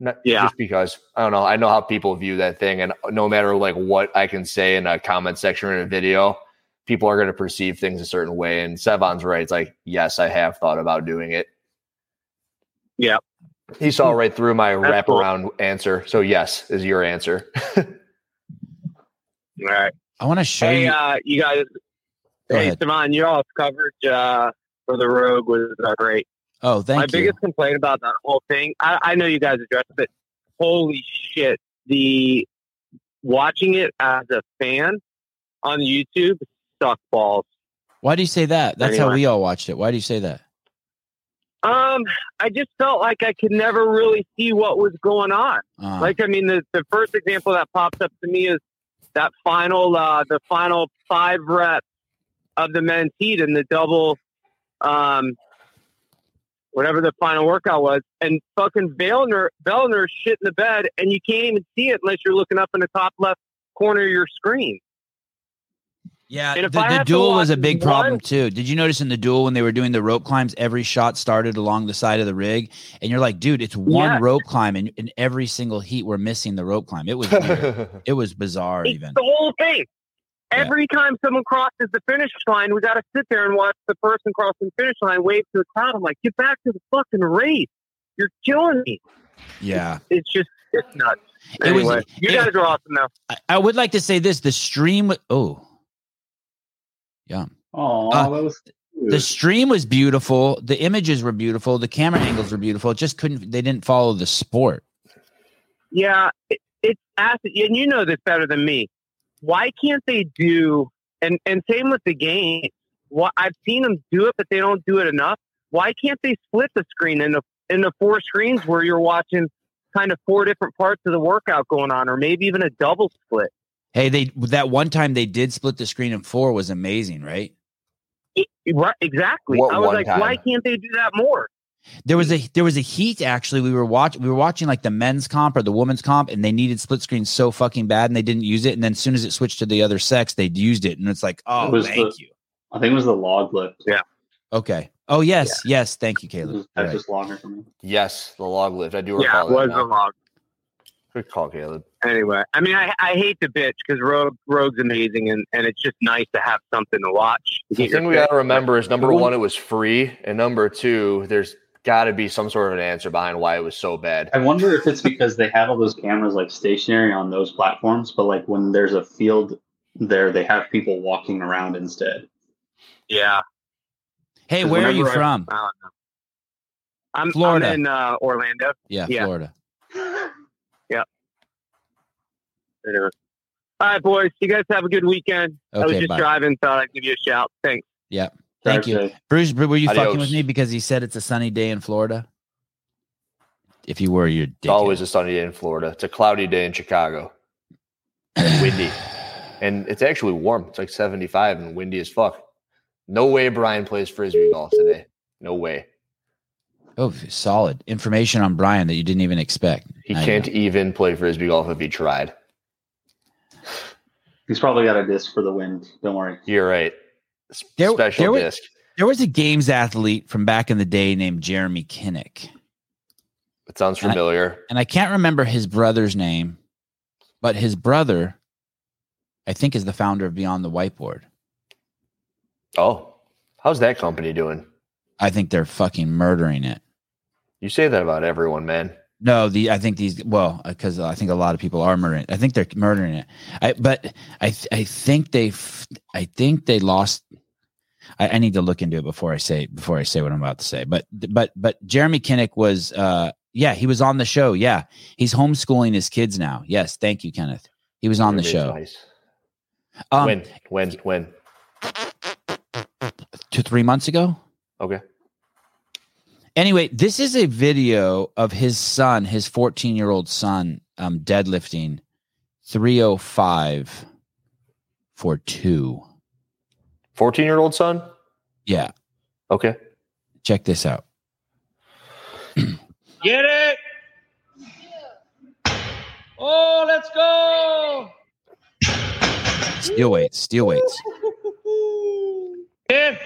D: Not,
G: Yeah.
D: Just because I don't know. I know how people view that thing, and no matter like what I can say in a comment section or in a video, people are going to perceive things a certain way. And Sevan's right. It's like, yes, I have thought about doing it.
G: Yeah.
D: He saw right through my
G: That's cool.
D: wraparound answer. So yes is your answer.
G: All right.
A: I want to show
G: Hey,
A: you.
G: uh, you guys.
A: Go
G: hey,
A: ahead.
G: Sevan, your all's coverage uh, for the Rogue was uh, great.
A: oh, thank
G: My
A: you.
G: biggest complaint about that whole thing, I, I know you guys addressed it. Holy shit! The watching it as a fan on YouTube suck balls.
A: Why do you say that? That's how we all watched it. Why do you say that?
G: Um, I just felt like I could never really see what was going on.
A: Uh,
G: Like, I mean, the, the first example that pops up to me is that final, uh, the final five reps of the men's heat in the double, um, whatever the final workout was, and fucking Vellner, Vellner shit in the bed, and you can't even see it unless you're looking up in the top left corner of your screen.
A: Yeah,
G: and
A: the,
G: I
A: the duel was a
G: watch
A: big problem too. Did you notice in the duel when they were doing the rope climbs, every shot started along the side of the rig, and you're like, dude, it's one
G: Yeah.
A: rope climb, and in every single heat we're missing the rope climb. It was weird. it was bizarre,
G: It's
A: even.
G: the whole thing.
A: Yeah.
G: Every time someone crosses the finish line, we got to sit there and watch the person crossing the finish line wave to the crowd. I'm like, get back to the fucking race. You're killing me.
A: Yeah,
G: It's just, it's nuts.
A: It was-
G: Anyway, you
A: it-
G: guys are awesome now.
A: I, I would like to say this: the stream. wa- Oh,
C: Oh,
A: Uh,
C: that was
A: the stream was beautiful. The images were beautiful. The camera angles were beautiful. It just couldn't. They didn't follow the sport.
G: Yeah, it, it's acid, and you know this better than me. Why can't they do? And and same with the game. What I've seen them do it, but they don't do it enough. Why can't they split the screen into into four screens where you're watching kind of four different parts of the workout going on, or maybe even a double split?
A: Hey, they that one time they did split the screen in four was amazing, right?
G: It- right, exactly.
D: What
G: I was
D: one
G: like, why can't they do that more?
A: There was a there was a heat actually. We were watching we were watching like the men's comp or the women's comp, and they needed split screen so fucking bad, and they didn't use it. And then as soon as it switched to the other sex, they used it, and it's like, oh,
C: was
A: thank
C: the-
A: you.
C: I think it was the log lift. Yeah.
A: Okay. Oh yes, yes. Thank you,
C: It
A: Caleb.
C: was
A: Right.
C: just longer for me.
D: yes, the log lift. I do recall.
G: Yeah,
D: recall
G: it was
D: that.
G: a log.
D: Good call, Caleb.
G: Anyway, I mean, I, I hate the bitch because Rogue Rogue's amazing, and, and it's just nice to have something to watch. to
D: The thing we got to remember is number one, it was free, and number two, there's got to be some sort of an answer behind why it was so bad.
C: I wonder if it's because they have all those cameras like stationary on those platforms, but like when there's a field there, they have people walking around instead.
G: Yeah.
A: Hey, where are you
C: I-
A: from?
G: I don't know. I'm,
A: Florida.
G: I'm in uh, Orlando.
A: Yeah,
G: Yeah.
A: Florida.
G: Anyway. All right, boys. You guys have a good weekend. I was just
A: bye.
G: driving. Thought I'd give you a shout. Thanks. Yeah.
A: Thank you.
C: Drive.
A: Bruce, were you fucking with me because he said it's a sunny day in Florida? If you were, you're
D: It's always a sunny day in Florida. It's a cloudy day in Chicago. windy. And it's actually warm. It's like 75 and windy as fuck. No way Brian plays frisbee golf today. No way.
A: Oh, solid information on Brian that you didn't even expect.
D: He
A: Now you
D: can't
A: know.
D: even play frisbee golf if he tried.
C: He's probably got a disc for the wind. Don't worry.
D: You're right. S-
A: There-
D: Special
A: there was-
D: disc.
A: There was a games athlete from back in the day named Jeremy Kinnick,
D: It sounds
A: And I-
D: familiar.
A: and I can't remember his brother's name, but his brother, I think, is the founder of Beyond the Whiteboard.
D: oh, how's that company doing?
A: I think they're fucking murdering it.
D: You say that about everyone, man.
A: No, the I think these well because I think a lot of people are murdering. I think they're murdering it. I but I I think they I think they lost. I, I need to look into it before I say before I say what I'm about to say. But but but Jeremy Kinnick was uh yeah he was on the show. Yeah, he's homeschooling his kids now. Yes, thank you, Kenneth. He was on the show.
D: Nice.
A: Um,
D: when? When? When?
A: two three months ago.
D: Okay.
A: Anyway, this is a video of his son, his 14 year old son, um, deadlifting 305 for two.
D: 14 year old son?
A: Yeah,
D: Okay.
A: check this out.
H: Get it! Oh, let's go!
A: Steel weights, steel weights.
H: Hit!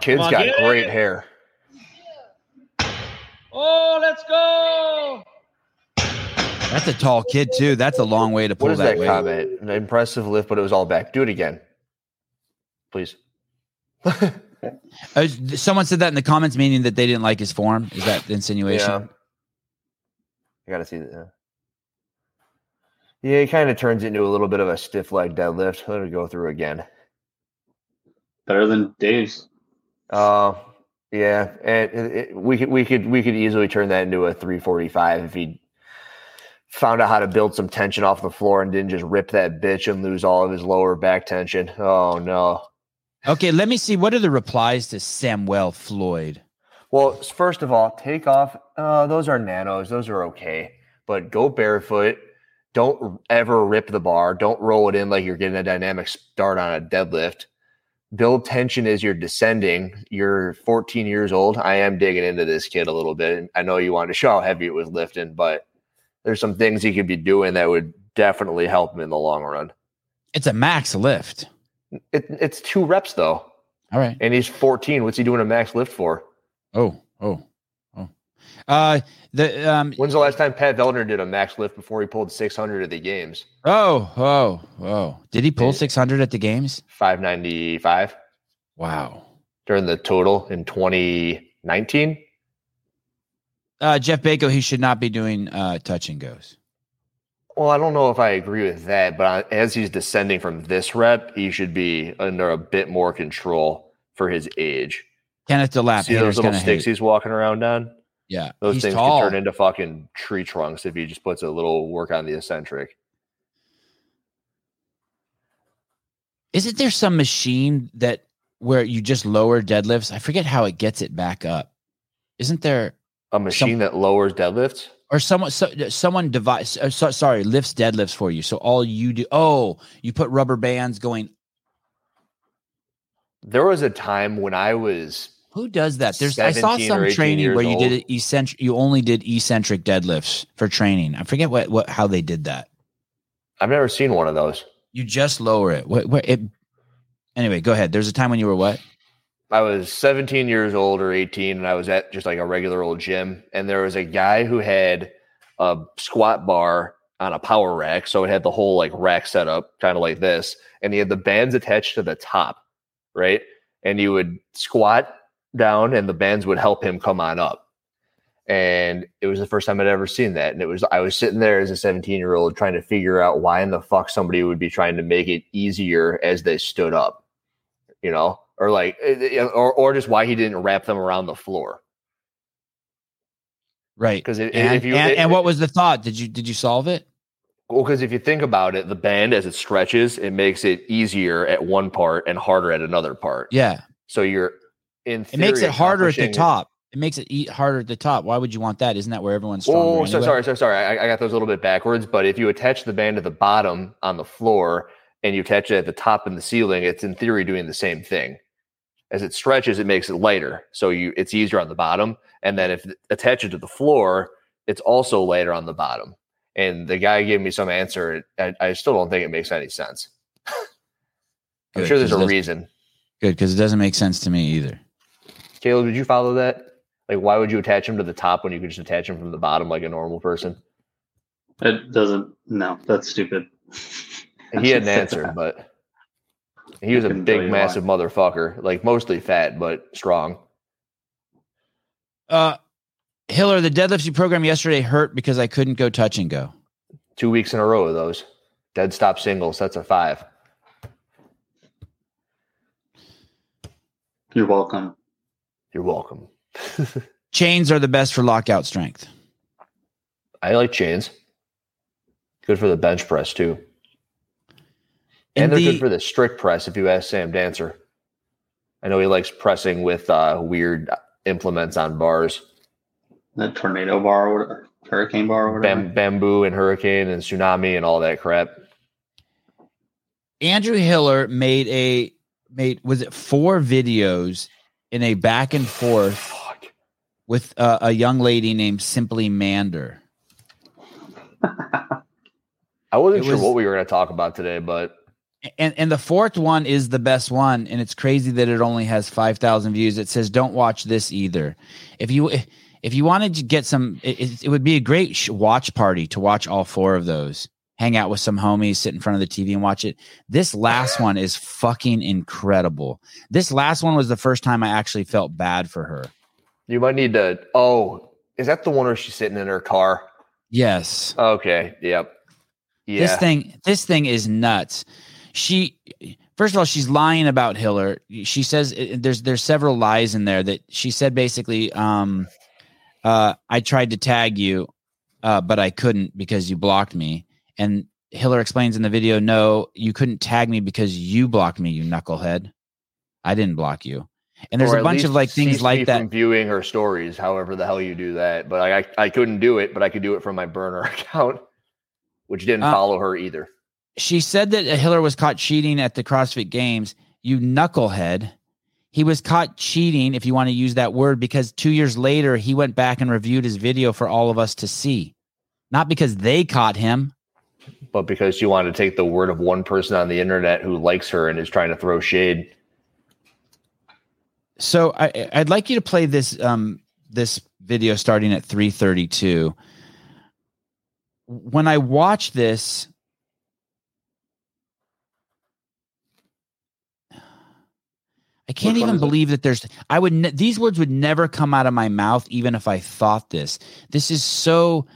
D: Kid's
H: Come on,
D: got great
H: it.
D: hair.
H: Oh, let's go!
A: That's a tall kid too. That's a long way to pull
D: What is
A: that,
D: that
A: weight.
D: comment? An impressive lift, but it was all back. Do it again. Please.
A: Uh, someone said that in the comments, meaning that they didn't like his form. Is that the insinuation?
D: Yeah. I gotta see that. Yeah, yeah he kind of turns into a little bit of a stiff leg deadlift. Let it go through again.
C: Better than Dave's.
D: Uh yeah, and it, it, we could we could we could easily turn that into a 345 if he found out how to build some tension off the floor and didn't just rip that bitch and lose all of his lower back tension. Oh no.
A: Okay, let me see. What are the replies to Samuel Floyd?
D: Well, first of all, take off. Uh, those are nanos. Those are okay. But go barefoot. Don't ever rip the bar. Don't roll it in like you're getting a dynamic start on a deadlift. Build tension as you're descending. You're 14 years old. I am digging into this kid a little bit. I know you wanted to show how heavy it was lifting, but there's some things he could be doing that would definitely help him in the long run.
A: It's a max lift.
D: It, it's two reps though,
A: All right.
D: and he's 14. What's he doing a max lift for?
A: Oh, oh. Uh, the um.
D: When's the last time Pat Vellner did a max lift before he pulled 600 at the games?
A: Oh, oh, oh. Did he pull 600 at the games?
D: 595
A: Wow.
D: during the total in 2019.
A: Uh, Jeff Bako, he should not be doing uh, touch and goes.
D: Well, I don't know if I agree with that, but as he's descending from this rep, he should be under a bit more control for his age.
A: Kenneth DeLapp,
D: See those little sticks
A: hate.
D: he's walking around on?
A: Yeah,
D: Those things
A: tall.
D: can turn into fucking tree trunks if he just puts a little work on the eccentric.
A: Isn't there some machine that where you just lower deadlifts? I forget how it gets it back up. Isn't there
D: A machine that lowers deadlifts?
A: or someone so, someone device? Uh, so, sorry, lifts deadlifts for you. So all you do, oh, you put rubber bands going.
D: There was a time when I was
A: Who does that? There's I saw some training where you did
D: old.
A: it eccentric. You only did eccentric deadlifts for training. I forget what what how they did that.
D: I've never seen one of those.
A: You just lower it. What, what it? Anyway, go ahead. There's a time when you were what?
D: I was 17 years old or 18, and I was at just like a regular old gym. And there was a guy who had a squat bar on a power rack. So it had the whole like rack set up, kind of like this. And he had the bands attached to the top, right? And you would squat down and the bands would help him come on up. And it was the first time I'd ever seen that. And it was I was sitting there as a 17 year old trying to figure out why in the fuck somebody would be trying to make it easier as they stood up, you know, or like, eh, eh or or just why he didn't wrap them around the floor.
A: Right.
D: Because if,
A: And,
D: if you
A: and,
D: it-
A: and what eh, was the thought? Did you did you solve it?
D: Well, because if you think about it, the band as it stretches, it makes it easier at one part and harder at another part.
A: Yeah.
D: So you're in.
A: It makes it harder at the top. It makes it eat harder at the top. Why would you want that? Isn't that where everyone's stronger?
D: Oh, so
A: anyway?
D: sorry, so sorry. I, I got those a little bit backwards. But if you attach the band to the bottom on the floor and you attach it at the top in the ceiling, it's in theory doing the same thing. As it stretches, it makes it lighter, so you it's easier on the bottom. And then if attach it to the floor, it's also lighter on the bottom. And the guy gave me some answer. I, I still don't think it makes any sense. I'm
A: Good,
D: sure there's a reason.
A: Good because it doesn't make sense to me either.
D: Caleb, did you follow that? Like, why would you attach him to the top when you could just attach him from the bottom like a normal person?
C: It doesn't. No, that's stupid.
D: He had an answer, but he was a big,
C: you
D: massive motherfucker, like mostly fat but strong.
A: Uh, Hiller, the deadlifts you programmed yesterday hurt because I couldn't go touch and go.
D: Two weeks in a row of those dead stop singles. That's a five.
C: You're welcome.
D: You're welcome.
A: Chains are the best for lockout strength.
D: I like chains. Good for the bench press too, and,
A: And
D: they're
A: the-
D: good for the strict press. If you ask Sam Dancer, I know he likes pressing with uh, weird implements on bars,
C: That tornado bar or whatever, hurricane bar or whatever.
D: Bam- bamboo and hurricane and tsunami and all that crap.
A: Andrew Hiller made a made was it four videos in a back and forth
D: Fuck.
A: with uh, a young lady named Simply Mander.
D: I wasn't
A: It
D: sure
A: was-
D: what we were going to talk about today, but
A: And and the fourth one is the best one, and it's crazy that it only has five thousand views. It says, "Don't watch this either." If you if you wanted to get some, it, it- it would be a great sh- watch party to watch all four of those. Hang out with some homies, sit in front of the TV and watch it. This last one is fucking incredible. This last one was the first time I actually felt bad for her.
D: you might need to. Oh, is that the one where she's sitting in her car?
A: Yes.
D: Okay. Yep. Yeah.
A: This thing, this thing is nuts. She, first of all, she's lying about Hiller. She says uh, there's there's several lies in there that she said basically. Um, uh, I tried to tag you, uh, but I couldn't because you blocked me. And Hiller explains in the video, no, you couldn't tag me because you blocked me, you knucklehead. I didn't block you. And there's
D: Or
A: a bunch of like things like that.
D: From viewing her stories, however the hell you do that, but I, I I couldn't do it, but I could do it from my burner account, which didn't
A: Uh,
D: follow her either.
A: she said that Hiller was caught cheating at the CrossFit Games. You knucklehead. He was caught cheating, if you want to use that word, because two years later he went back and reviewed his video for all of us to see. Not because they caught him.
D: But because she wanted to take the word of one person on the internet who likes her and is trying to throw shade.
A: So I, I'd like you to play this um, this video starting at 332. When I watch this, I can't
C: Which
A: even believe that there's. I would. Ne- these words would never come out of my mouth, even if I thought this. This is so.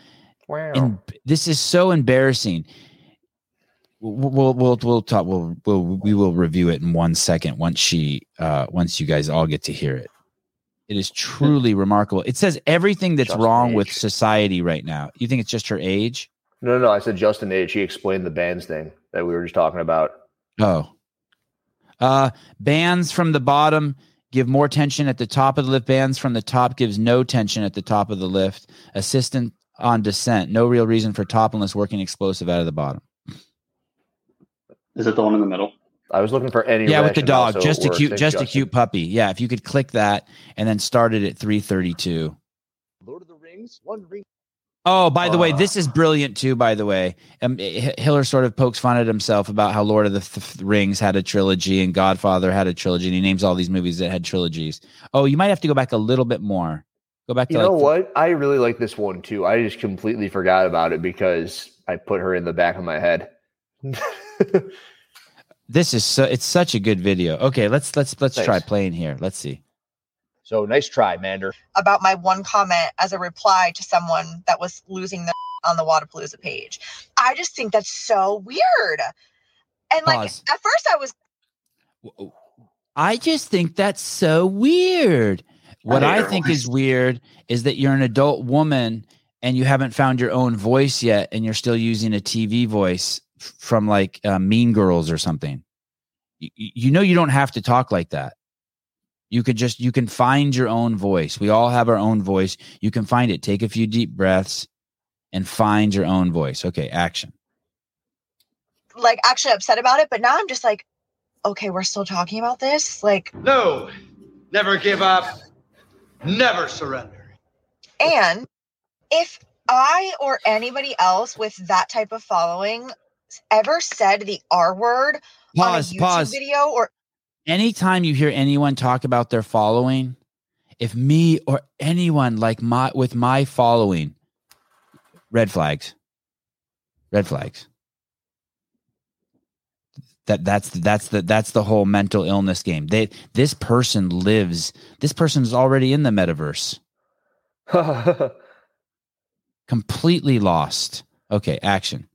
D: Wow.
A: em- this is so embarrassing. We'll we'll we'll, talk. We'll, we'll we will review it in one second once she uh once you guys all get to hear it. It is truly remarkable. It says everything that's
D: Just
A: wrong with society right now. You think it's just her age?
D: no, no, no. I said just Justin Age. He explained the bands thing that we were just talking about.
A: Oh. Uh bands from the bottom give more tension at the top of the lift. Bands from the top gives no tension at the top of the lift. Assistant on descent. No real reason for top unless working explosive out of the bottom.
C: Is it the one in the middle?
D: I was looking for any.
A: yeah, with the dog.
D: so
A: just a cute,
D: Thanks,
A: just a cute puppy. Yeah, if you could click that and then start it at 332.
I: Lord of the Rings, One Ring.
A: Oh, by the way,
D: Uh.
A: this is brilliant too. By the way, um, Hiller sort of pokes fun at himself about how Lord of the Th- Rings had a trilogy and Godfather had a trilogy, and he names all these movies that had trilogies. Oh, you might have to go back a little bit more. Go back to
D: You
A: like
D: know
A: the-
D: what? I really like this one too. I just completely forgot about it because I put her in the back of my head.
A: This is so. It's such a good video. Okay, let's let's let's try playing here. Let's see.
I: So nice try, Mander.
J: about my one comment as a reply to someone that was losing their on the Wodapalooza page. I just think that's so weird. And like
A: Pause.
J: at first I was
A: I just think that's so weird. What I
B: Neither
A: think is weird is that you're an adult woman and you haven't found your own voice yet, and you're still using a TV voice from like uh, Mean Girls or something. You, you know, you don't have to talk like that. You could just you can find your own voice. We all have our own voice. You can find it. Take a few deep breaths and find your own voice. Okay, action.
J: like actually upset about it, but now I'm just like, okay, we're still talking about this. Like,
H: No, never give up, never surrender.
J: and if I or anybody else with that type of following ever said the R word
A: Pause.
J: on a YouTube
A: Pause.
J: video or
A: anytime you hear anyone talk about their following, if me or anyone like my with my following, red flags, red flags. That that's that's the that's the whole mental illness game. They this person lives. This person's already in the metaverse, completely lost. Okay, action.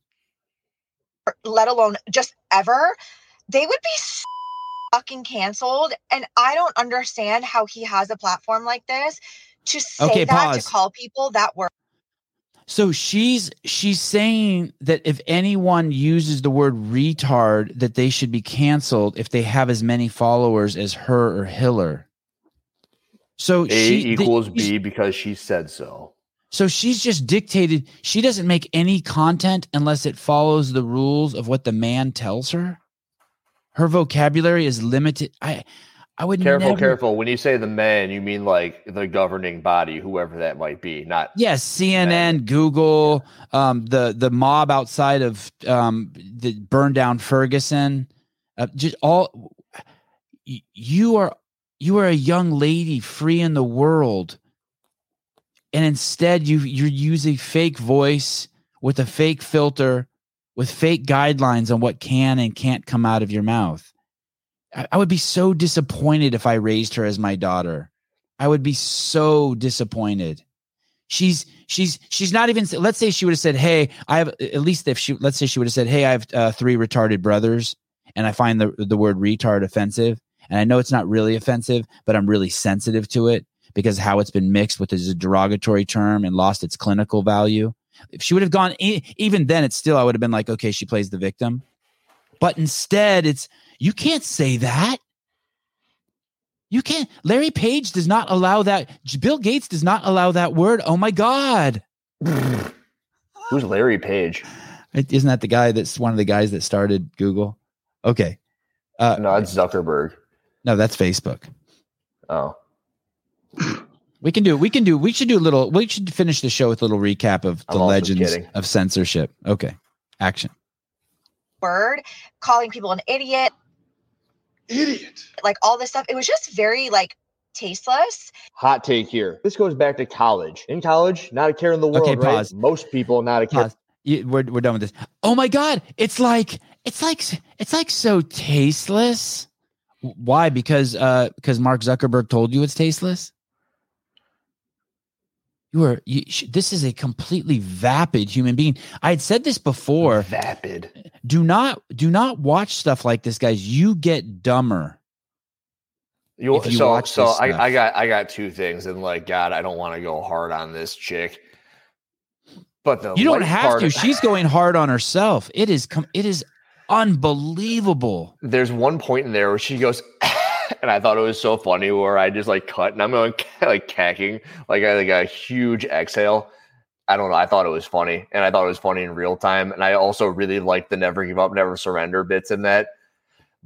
J: let alone just ever, they would be so fucking canceled. And I don't understand how he has a platform like this to say
A: Okay,
J: that
A: pause.
J: to call people that word.
A: So she's she's saying that if anyone uses the word retard, that they should be canceled if they have as many followers as her or Hiller. So
D: A
A: she
D: equals
A: she's-
D: B because she said so.
A: So she's just dictated. She doesn't make any content unless it follows the rules of what the man tells her. Her vocabulary is limited. I I would
D: Careful,
A: never,
D: careful. When you say the men, you mean like the governing body, whoever that might be, not
A: Yes, CNN, Google, um, the the mob outside of um, the burned down Ferguson, uh, just all. You are you are a young lady free in the world, and instead you you use a fake voice with a fake filter, with fake guidelines on what can and can't come out of your mouth. I, would be so disappointed if I raised her as my daughter. I would be so disappointed. She's she's she's not even let's say she would have said hey i have at least if she let's say she would have said hey i have uh, three retarded brothers and i find the the word retard offensive. And i know it's not really offensive but i'm really sensitive to it because how it's been mixed with as a derogatory term and lost its clinical value. If she would have gone even then it's still i would have been like okay she plays the victim. But instead it's you can't say that you can't. Larry Page does not allow that. Bill Gates does not allow that word. Oh my God.
D: who's Larry Page.
A: Isn't that the guy that's one of the guys that started Google? Okay. Uh,
D: No, it's Zuckerberg.
A: no, that's Facebook.
D: Oh,
A: We can do. We can do. We should do a little. We should finish the show with a little recap of the legends
D: kidding.
A: of censorship. Okay, action.
J: word, calling people an idiot,
H: Idiot.
J: like all this stuff. It was just very like tasteless.
I: Hot take here. This goes back to college. In college, not a care in the world,
A: Okay,
I: right?
A: pause.
I: Most people not a care.
A: Pause. You- we're we're done with this. Oh my God! It's like it's like it's like so tasteless. Why? Because uh because Mark Zuckerberg told you it's tasteless. You are you, this is a completely vapid human being. I had said this before.
D: vapid.
A: Do not do not watch stuff like this, guys. You get dumber.
D: You,
A: If you
D: so
A: watch
D: so
A: this
D: I. I got I got two things, and like God, I don't want to go hard on this chick. But the
A: You don't have to. She's going hard on herself. It is com- it is unbelievable.
D: there's one point in there where she goes, and I thought it was so funny where I just like cut and I'm going like cacking, like I like a huge exhale. I don't know. I thought it was funny, and I thought it was funny in real time. And I also really liked the never give up, never surrender bits in that.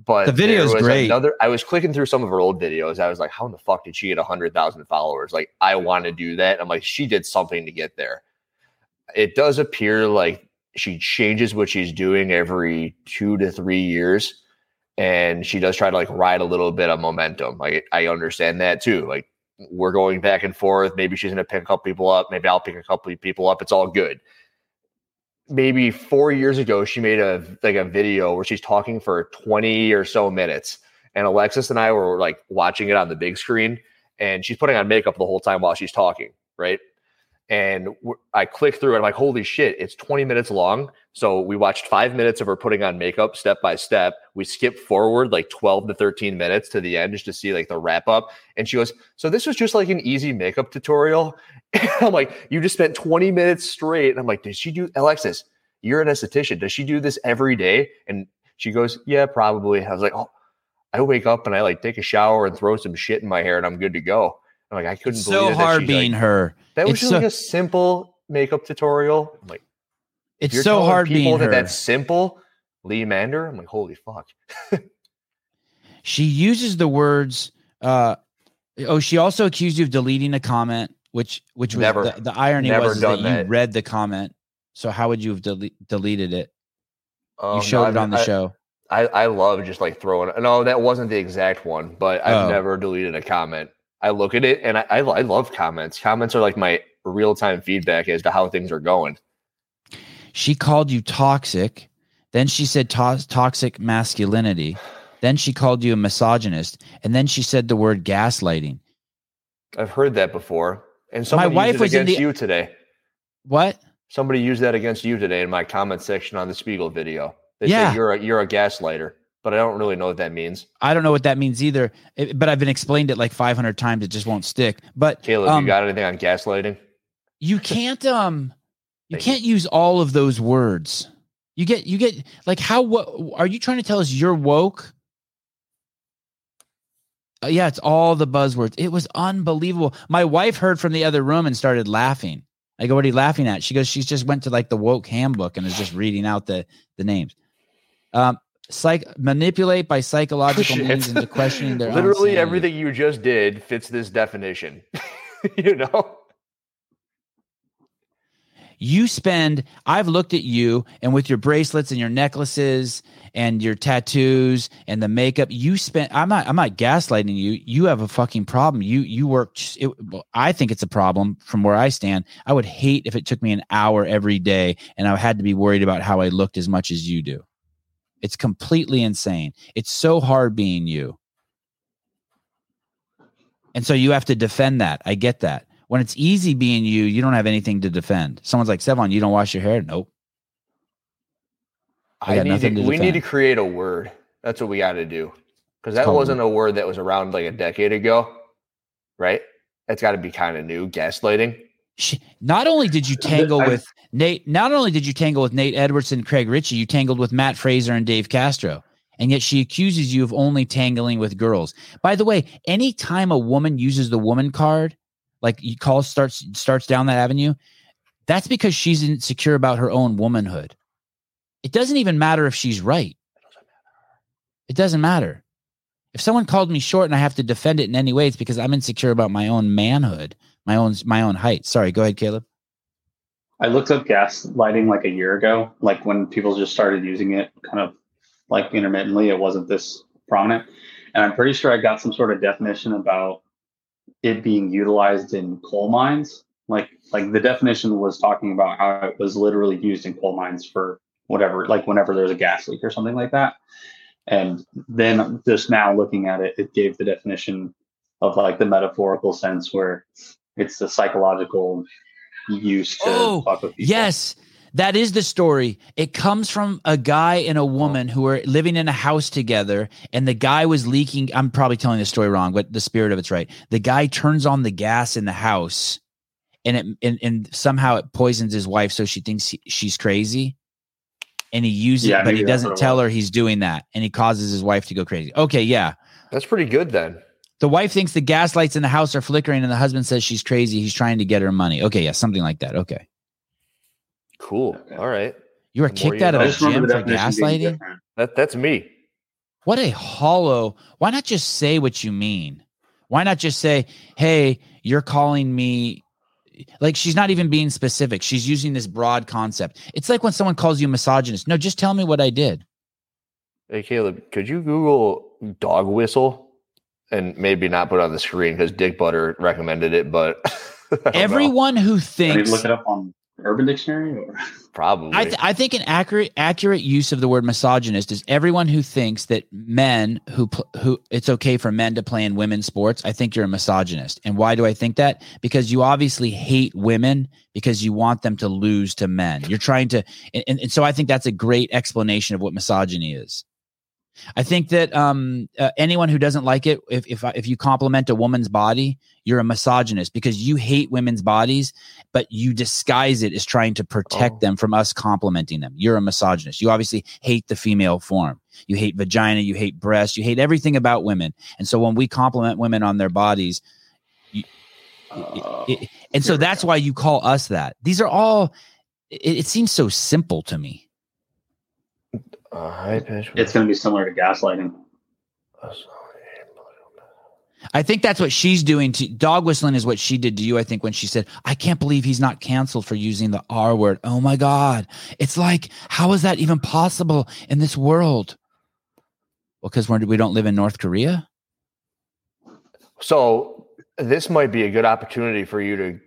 D: But
A: The video
D: was
A: great.
D: Another, I was clicking through some of her old videos. I was like, how in the fuck did she get hundred thousand followers? Like, I want to do that. I'm like, she did something to get there. It does appear like she changes what she's doing every two to three years and she does try to like ride a little bit of momentum. Like I understand that too. Like we're going back and forth. Maybe she's going to pick a couple people up. Maybe I'll pick a couple people up. It's all good. Maybe four years ago, she made a like a video where she's talking for twenty or so minutes, and Alexis and I were like watching it on the big screen, and she's putting on makeup the whole time while she's talking, right? And I click through it. I'm like, holy shit, it's 20 minutes long. So we watched five minutes of her putting on makeup step by step. We skipped forward like 12 to 13 minutes to the end just to see like the wrap up. And she goes, So this was just like an easy makeup tutorial. And I'm like, You just spent 20 minutes straight. And I'm like, Did she do Alexis? You're an esthetician. Does she do this every day? And she goes, Yeah, probably. I was like, Oh, I wake up and I like take a shower and throw some shit in my hair and I'm good to go. I'm like, I couldn't
A: It's
D: believe
A: so
D: it that
A: hard being
D: like,
A: her.
D: That was
A: It's
D: just
A: so-
D: like a simple makeup tutorial. I'm like,
A: It's so hard
D: people
A: being
D: that
A: her.
D: that's simple, Lee Mander. I'm like, holy fuck.
A: She uses the words. Uh, oh, she also accused you of deleting a comment, which which was
D: Never.
A: the, the irony was is that you read the comment. So how would you have dele- deleted it?
D: Um,
A: you showed
D: no,
A: it on the
D: I-
A: show.
D: I, I love just like throwing. No, that wasn't the exact one, but I've
A: Oh.
D: never deleted a comment. I look at it and I, I, I love comments. Comments are like my real time feedback as to how things are going.
A: She called you toxic. Then she said to- toxic masculinity. Then she called you a misogynist. And then she said the word gaslighting.
D: I've heard that before. And somebody my
A: wife
D: used it
A: was
D: against
A: the-
D: you today.
A: What?
D: Somebody used that against you today in my comment section on the Speegle video. They
A: Yeah.
D: said you're a you're a gaslighter, but I don't really know what that means.
A: I don't know what that means either. It- but I've been explained it like 500 times. It just won't stick. But
D: Caleb,
A: um,
D: you got anything on gaslighting?
A: you can't um you can't use all of those words. You get you get like how what are you trying to tell us you're woke? Uh, yeah it's all the buzzwords. It was unbelievable. My wife heard from the other room and started laughing. I go what are you laughing at? She goes she's just went to like the woke handbook and is just reading out the the names. Um psych manipulate by psychological
D: Shit.
A: means into questioning their
D: Literally everything you just did fits this definition. you know?
A: You spend i've looked at you and with your bracelets and your necklaces and your tattoos and the makeup you spend i'm not i'm not gaslighting you. You have a fucking problem. You you work it, i think it's a problem from where i stand. I would hate if it took me an hour every day and i had to be worried about how i looked as much as you do. It's completely insane. It's so hard being you. And so you have to defend that. I get that when it's easy being you, you don't have anything to defend. Someone's like, Sevan, you don't wash your hair? Nope. I
D: I
A: got
D: need to,
A: to
D: we need to create a word. That's what we got to do. Because that wasn't a word that was around like a decade ago, right? That's got to be kind of new. Gaslighting.
A: She, not only did you tangle with Nate, not only did you tangle with Nate Edwards and Craig Richey, you tangled with Matt Fraser and Dave Castro. And yet she accuses you of only tangling with girls. By the way, anytime a woman uses the woman card, like you call starts starts down that avenue, that's because she's insecure about her own womanhood. It doesn't even matter if she's right. It doesn't matter. If someone called me short and I have to defend it in any way, it's because I'm insecure about my own manhood, my own my own height. Sorry, go ahead, Caleb.
C: I looked up gaslighting like a year ago, like when people just started using it kind of like intermittently. It wasn't this prominent. And I'm pretty sure I got some sort of definition about it being utilized in coal mines. Like like the definition was talking about how it was literally used in coal mines for whatever, like whenever there's a gas leak or something like that. And then just now looking at it, it gave the definition of like the metaphorical sense where it's the psychological use to
A: Oh,
C: fuck with people.
A: Yes, that is the story. It comes from a guy and a woman who were living in a house together, and the guy was leaking. I'm probably telling the story wrong, but the spirit of it's right. The guy turns on the gas in the house, and it and, and somehow it poisons his wife, so she thinks he, she's crazy. And he uses
C: Yeah,
A: it, but he doesn't tell her he's doing that, and he causes his wife to go crazy. Okay, yeah.
D: That's pretty good then.
A: The wife thinks the gas lights in the house are flickering, and the husband says she's crazy. He's trying to get her money. Okay, yeah, something like that. Okay.
D: Cool. All right.
A: You were kicked out of
D: know.
A: a
C: I just remember
A: gym for gaslighting?
D: That that's me.
A: What a hollow. Why not just say what you mean? Why not just say, hey, you're calling me. Like she's not even being specific. She's using this broad concept. It's like when someone calls you misogynist. No, just tell me what I did.
D: Hey Caleb, could you Google dog whistle and maybe not put it on the screen because Dick Butter recommended it, but I don't know.
A: Everyone who
C: I need to
A: thinks
C: look it up on Urban Dictionary or
D: Probably.
A: I, th- I think an accurate accurate use of the word misogynist is everyone who thinks that men who pl- who it's okay for men to play in women's sports. I think you're a misogynist. And why do I think that? Because you obviously hate women because you want them to lose to men. You're trying to, and, and, and so I think that's a great explanation of what misogyny is. I think that um, uh, anyone who doesn't like it, if if if you compliment a woman's body, you're a misogynist because you hate women's bodies, but you disguise it as trying to protect
D: Oh.
A: them from us complimenting them. You're a misogynist. You obviously hate the female form. You hate vagina. You hate breasts. You hate everything about women. And so when we compliment women on their bodies, you,
C: uh,
A: it- and so that's
C: go.
A: why you call us that. These are all. It, it seems so simple to me.
D: Uh, high pitch.
C: it's going to be similar to gaslighting.
A: I think that's what she's doing to dog whistling is what she did to you. I think when she said, I can't believe he's not canceled for using the R word. Oh my God. It's like, how is that even possible in this world? Well, because we don't live in North Korea.
D: So this might be a good opportunity for you to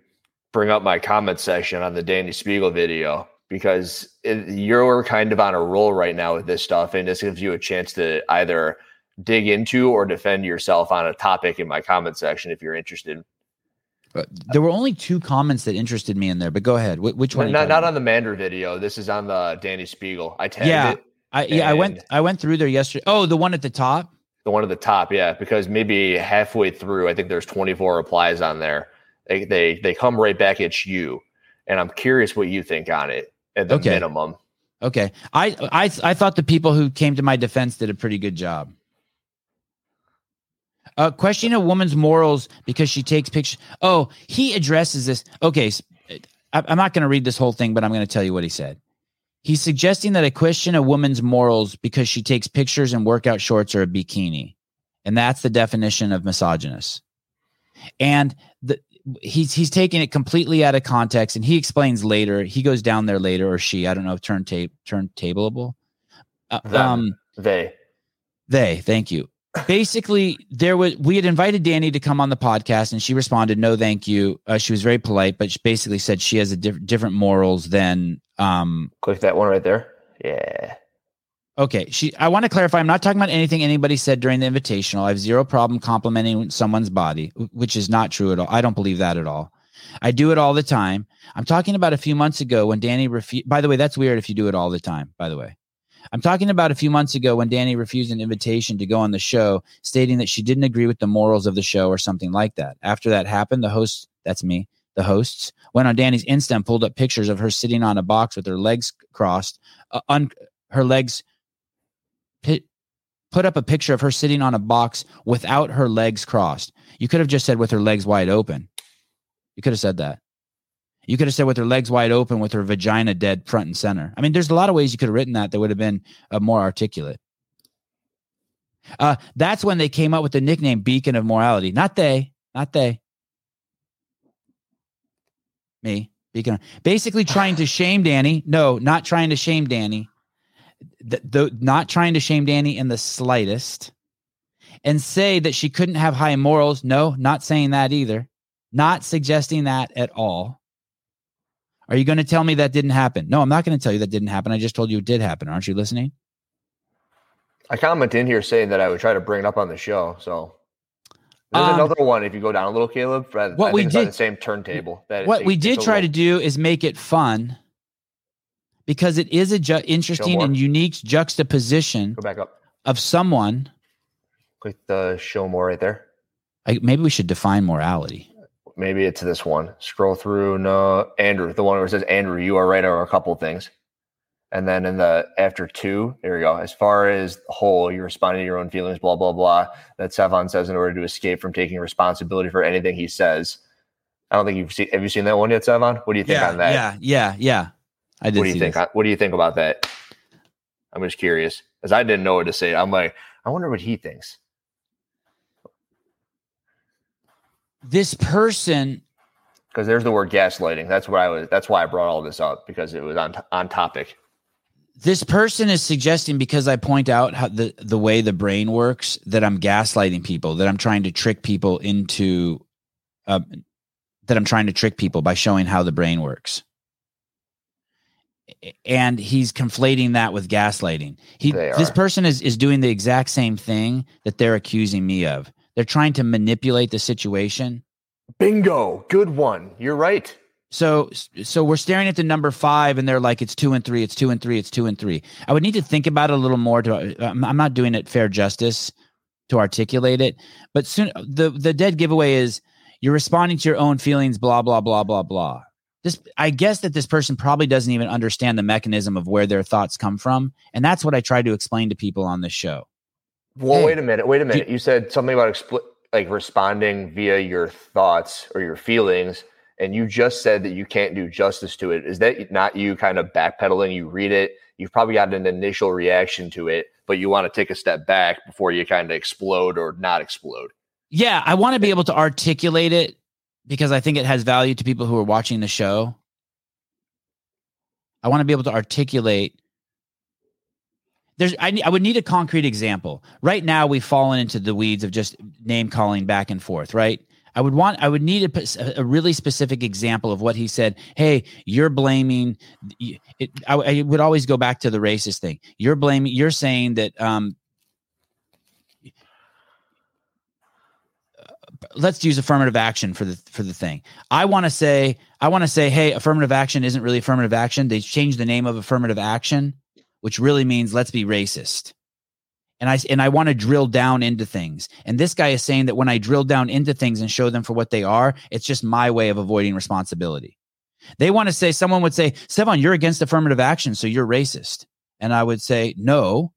D: bring up my comment section on the Dani Speegle video because it, you're kind of on a roll right now with this stuff, and this gives you a chance to either dig into or defend yourself on a topic in my comment section if you're interested.
A: But there were only two comments that interested me in there, but go ahead. Wh- which one?
D: Not, not on the Mander video. This is on the Dani Speegle. I tagged
A: Yeah.
D: it.
A: I, yeah, I went, I went through there yesterday. Oh, the one at the top.
D: The one at the top, yeah, because maybe halfway through, I think there's 24 replies on there. They they they come right back at you, and I'm curious what you think on it at the
A: Okay.
D: minimum.
A: Okay. I, I, I thought the people who came to my defense did a pretty good job. Uh, questioning a woman's morals because she takes pictures. Oh, he addresses this. Okay. I'm not going to read this whole thing, but I'm going to tell you what he said. He's suggesting that I question a woman's morals because she takes pictures in workout shorts or a bikini. And that's the definition of misogynist. And he's he's taking it completely out of context and he explains later. He goes down there later or she, I don't know, turn tape turntableable. Uh, um
D: They
A: they, thank you. Basically, there was we had invited Dani to come on the podcast, and she responded, "No, thank you." Uh, she was very polite, but she basically said she has a diff- different morals than. Um,
D: click that one right there. Yeah.
A: Okay, she. I want to clarify. I'm not talking about anything anybody said during the invitational. I have zero problem complimenting someone's body, which is not true at all. I don't believe that at all. I do it all the time. I'm talking about a few months ago when Dani refused. By the way, that's weird if you do it all the time. By the way. I'm talking about a few months ago when Dani refused an invitation to go on the show, stating that she didn't agree with the morals of the show or something like that. After that happened, the host, that's me, the hosts, went on Dani's Insta and pulled up pictures of her sitting on a box with her legs crossed, uh, un- her legs, put up a picture of her sitting on a box without her legs crossed. You could have just said with her legs wide open. You could have said that. You could have said with her legs wide open, with her vagina dead front and center. I mean, there's a lot of ways you could have written that that would have been uh, more articulate. Uh, that's when they came up with the nickname Beacon of Morality. Not they, not they. Me, Beacon. Basically trying to shame Dani. No, not trying to shame Dani. The, the, not trying to shame Dani in the slightest. And say that she couldn't have high morals. No, not saying that either. Not suggesting that at all. Are you going to tell me that didn't happen? No, I'm not going to tell you that didn't happen. I just told you it did happen. Aren't you listening?
D: I comment in here saying that I would try to bring it up on the show. So there's
A: Um,
D: another one if you go down a little, Caleb.
A: What we
D: think it's on
A: did-
D: the same turntable. That
A: what
D: it-
A: we did try to do is make it fun because it is a ju- interesting and unique juxtaposition
D: go back up.
A: of someone.
D: Click the show more right there.
A: I, maybe we should define morality.
D: Maybe it's this one. Scroll through. No, Andrew, the one where it says Andrew, you are right on a couple things. And then in the after two, there we go. As far as whole, you're responding to your own feelings, blah, blah, blah. That Sevan says in order to escape from taking responsibility for anything he says. I don't think you've seen have you seen that one yet, Sevan? What do you think
A: yeah,
D: on that?
A: yeah, yeah, yeah. I did.
D: what do you think?
A: this.
D: What do you think about that? I'm just curious. Because I didn't know what to say. I'm like, I wonder what he thinks.
A: This person
D: Because there's the word gaslighting. That's what I was that's why I brought all this up, because it was on on topic.
A: this person is suggesting because I point out how the the way the brain works that I'm gaslighting people, that I'm trying to trick people into, uh, that I'm trying to trick people by showing how the brain works. And he's conflating that with gaslighting. He this person is is doing the exact same thing that they're accusing me of. They're trying to manipulate the situation.
D: Bingo. Good one. You're right.
A: So so we're staring at the number five, and they're like, it's two and three, it's two and three, it's two and three. I would need to think about it a little more. To I'm, I'm not doing it fair justice to articulate it, but soon the the dead giveaway is you're responding to your own feelings. Blah blah blah blah blah. This I guess that this person probably doesn't even understand the mechanism of where their thoughts come from, and that's what I try to explain to people on this show.
D: Well,
A: Hey,
D: wait a minute. Wait a minute. You said something about expl- like responding via your thoughts or your feelings, and you just said that you can't do justice to it. Is that not you kind of backpedaling? You read it, you've probably got an initial reaction to it, but you want to take a step back before you kind of explode or not explode.
A: Yeah, I want to be able to articulate it because I think it has value to people who are watching the show. I want to be able to articulate. There's, I, I would need a concrete example. Right now, we've fallen into the weeds of just name calling back and forth. Right. I would want. I would need a, a really specific example of what he said. Hey, you're blaming. It, I, I would always go back to the racist thing. You're blaming. You're saying that um, let's use affirmative action for the for the thing. I want to say I want to say hey, affirmative action isn't really affirmative action. They changed the name of affirmative action, which really means let's be racist. And I and I want to drill down into things. And this guy is saying that when I drill down into things and show them for what they are, it's just my way of avoiding responsibility. They want to say someone would say, "Sevan, you're against affirmative action, so you're racist." And I would say, "No,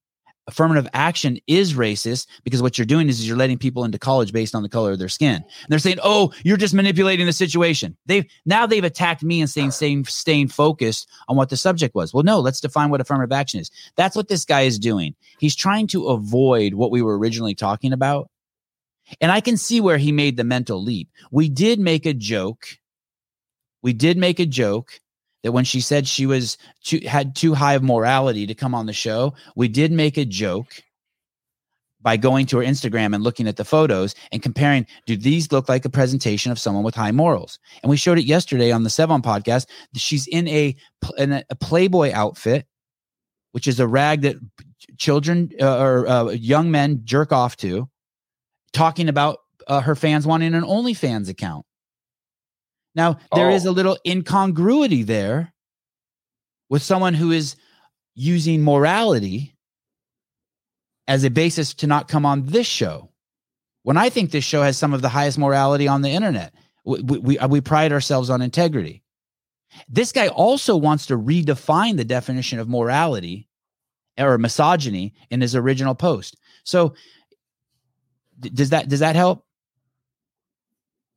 A: affirmative action is racist because what you're doing is you're letting people into college based on the color of their skin. And they're saying, "Oh, you're just manipulating the situation." They've now they've attacked me and saying staying staying focused on what the subject was. Well, no, let's define what affirmative action is. That's what this guy is doing. He's trying to avoid what we were originally talking about. And I can see where he made the mental leap. We did make a joke. We did make a joke that when she said she was too, had too high of morality to come on the show, we did make a joke by going to her Instagram and looking at the photos and comparing, do these look like a presentation of someone with high morals? And we showed it yesterday on the Sevan podcast. She's in a in a, Playboy outfit, which is a rag that children uh, or uh, young men jerk off to, talking about uh, her fans wanting an OnlyFans account. Now, there is
D: Oh.
A: a little incongruity there with someone who is using morality as a basis to not come on this show. When I think this show has some of the highest morality on the internet, we, we, we, uh, we pride ourselves on integrity. This guy also wants to redefine the definition of morality or misogyny in his original post. So, d- does that does that help?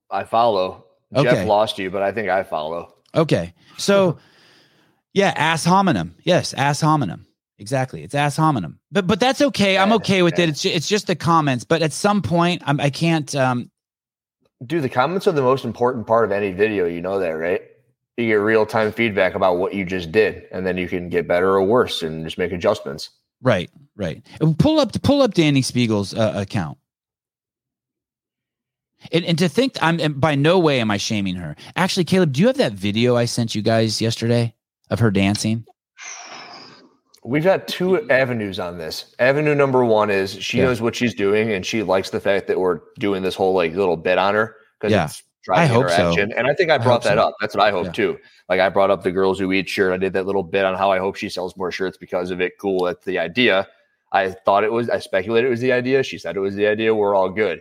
D: I follow.
A: Okay.
D: Jeff lost you, but I think I follow.
A: Okay. So yeah, ass hominem. Yes, ass hominem. Exactly. It's ass hominem. But but that's okay. I'm okay with it. It's it's just the comments, but at some point I'm I can't um
D: Dude, the comments are the most important part of any video. You know that, right? You get real time feedback about what you just did, and then you can get better or worse and just make adjustments.
A: right, right. Pull up pull up Dani Speegle's uh, account. And, and to think I'm and by no way am I shaming her. Actually, Caleb, do you have that video I sent you guys yesterday of her dancing?
D: We've got two avenues on this. Avenue number one is she
A: Yeah.
D: knows what she's doing, and she likes the fact that we're doing this whole like little bit on her because
A: Yeah.
D: it's driving
A: I hope so.
D: And I think I
A: I
D: brought
A: hope
D: that
A: so.
D: up. That's what I hope
A: Yeah.
D: too. Like I brought up the girls who eat shirt. I did that little bit on how I hope she sells more shirts because of it. Cool. That's the idea. I thought it was. I speculated it was the idea. She said it was the idea. We're all good.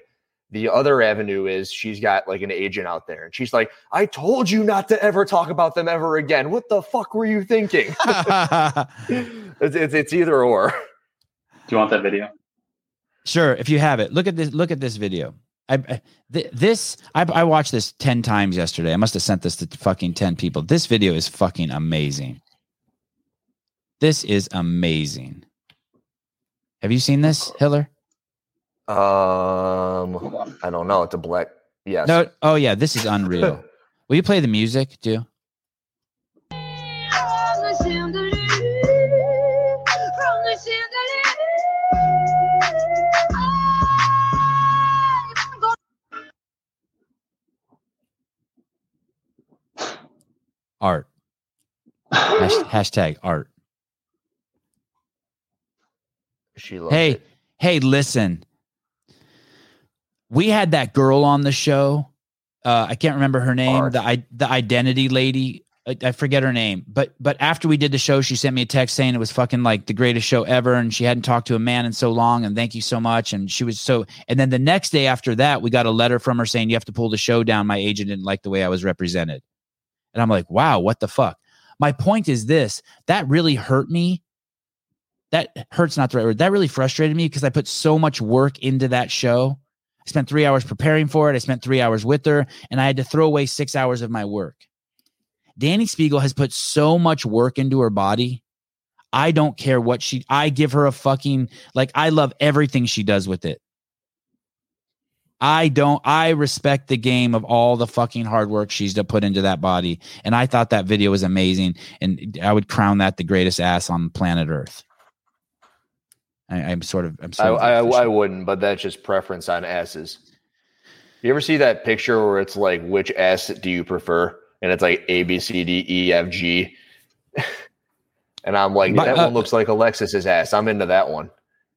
D: The other avenue is she's got like an agent out there, and she's like, "I told you not to ever talk about them ever again. What the fuck were you thinking?" it's, it's it's either or.
C: Do you want that video?
A: Sure, if you have it, look at this. Look at this video. I, I th- this I, I watched this ten times yesterday. I must have sent this to fucking ten people. This video is fucking amazing. This is amazing. Have you seen this, Hiller?
D: Um, I don't know. It's a black. Yes.
A: No. Oh yeah, this is unreal. Will you play the music, too? Art. That's hashtag art.
D: She loves
A: Hey,
D: it.
A: hey, listen. We had that girl on the show. Uh, I can't remember her name.
D: Art.
A: The the identity lady. I, I forget her name. But but after we did the show, she sent me a text saying it was fucking like the greatest show ever, and she hadn't talked to a man in so long. And thank you so much. And she was so. And then the next day after that, we got a letter from her saying you have to pull the show down. My agent didn't like the way I was represented. And I'm like, wow, what the fuck? My point is this: that really hurt me that hurts not the right word. That really frustrated me because I put so much work into that show. I spent three hours preparing for it. I spent three hours with her, and I had to throw away six hours of my work. Dani Speegle has put so much work into her body. I don't care what she. I give her a fucking like. I love everything she does with it. I don't. I respect the game of all the fucking hard work she's to put into that body, and I thought that video was amazing, and I would crown that the greatest ass on planet Earth. I, I'm sort of. I'm
D: I,
A: of
D: I, I wouldn't, but that's just preference on asses. You ever see that picture where it's like, which ass do you prefer? And it's like A, B, C, D, E, F, G. and I'm like,
A: But,
D: that
A: uh,
D: one looks like Alexis's ass. I'm into that one.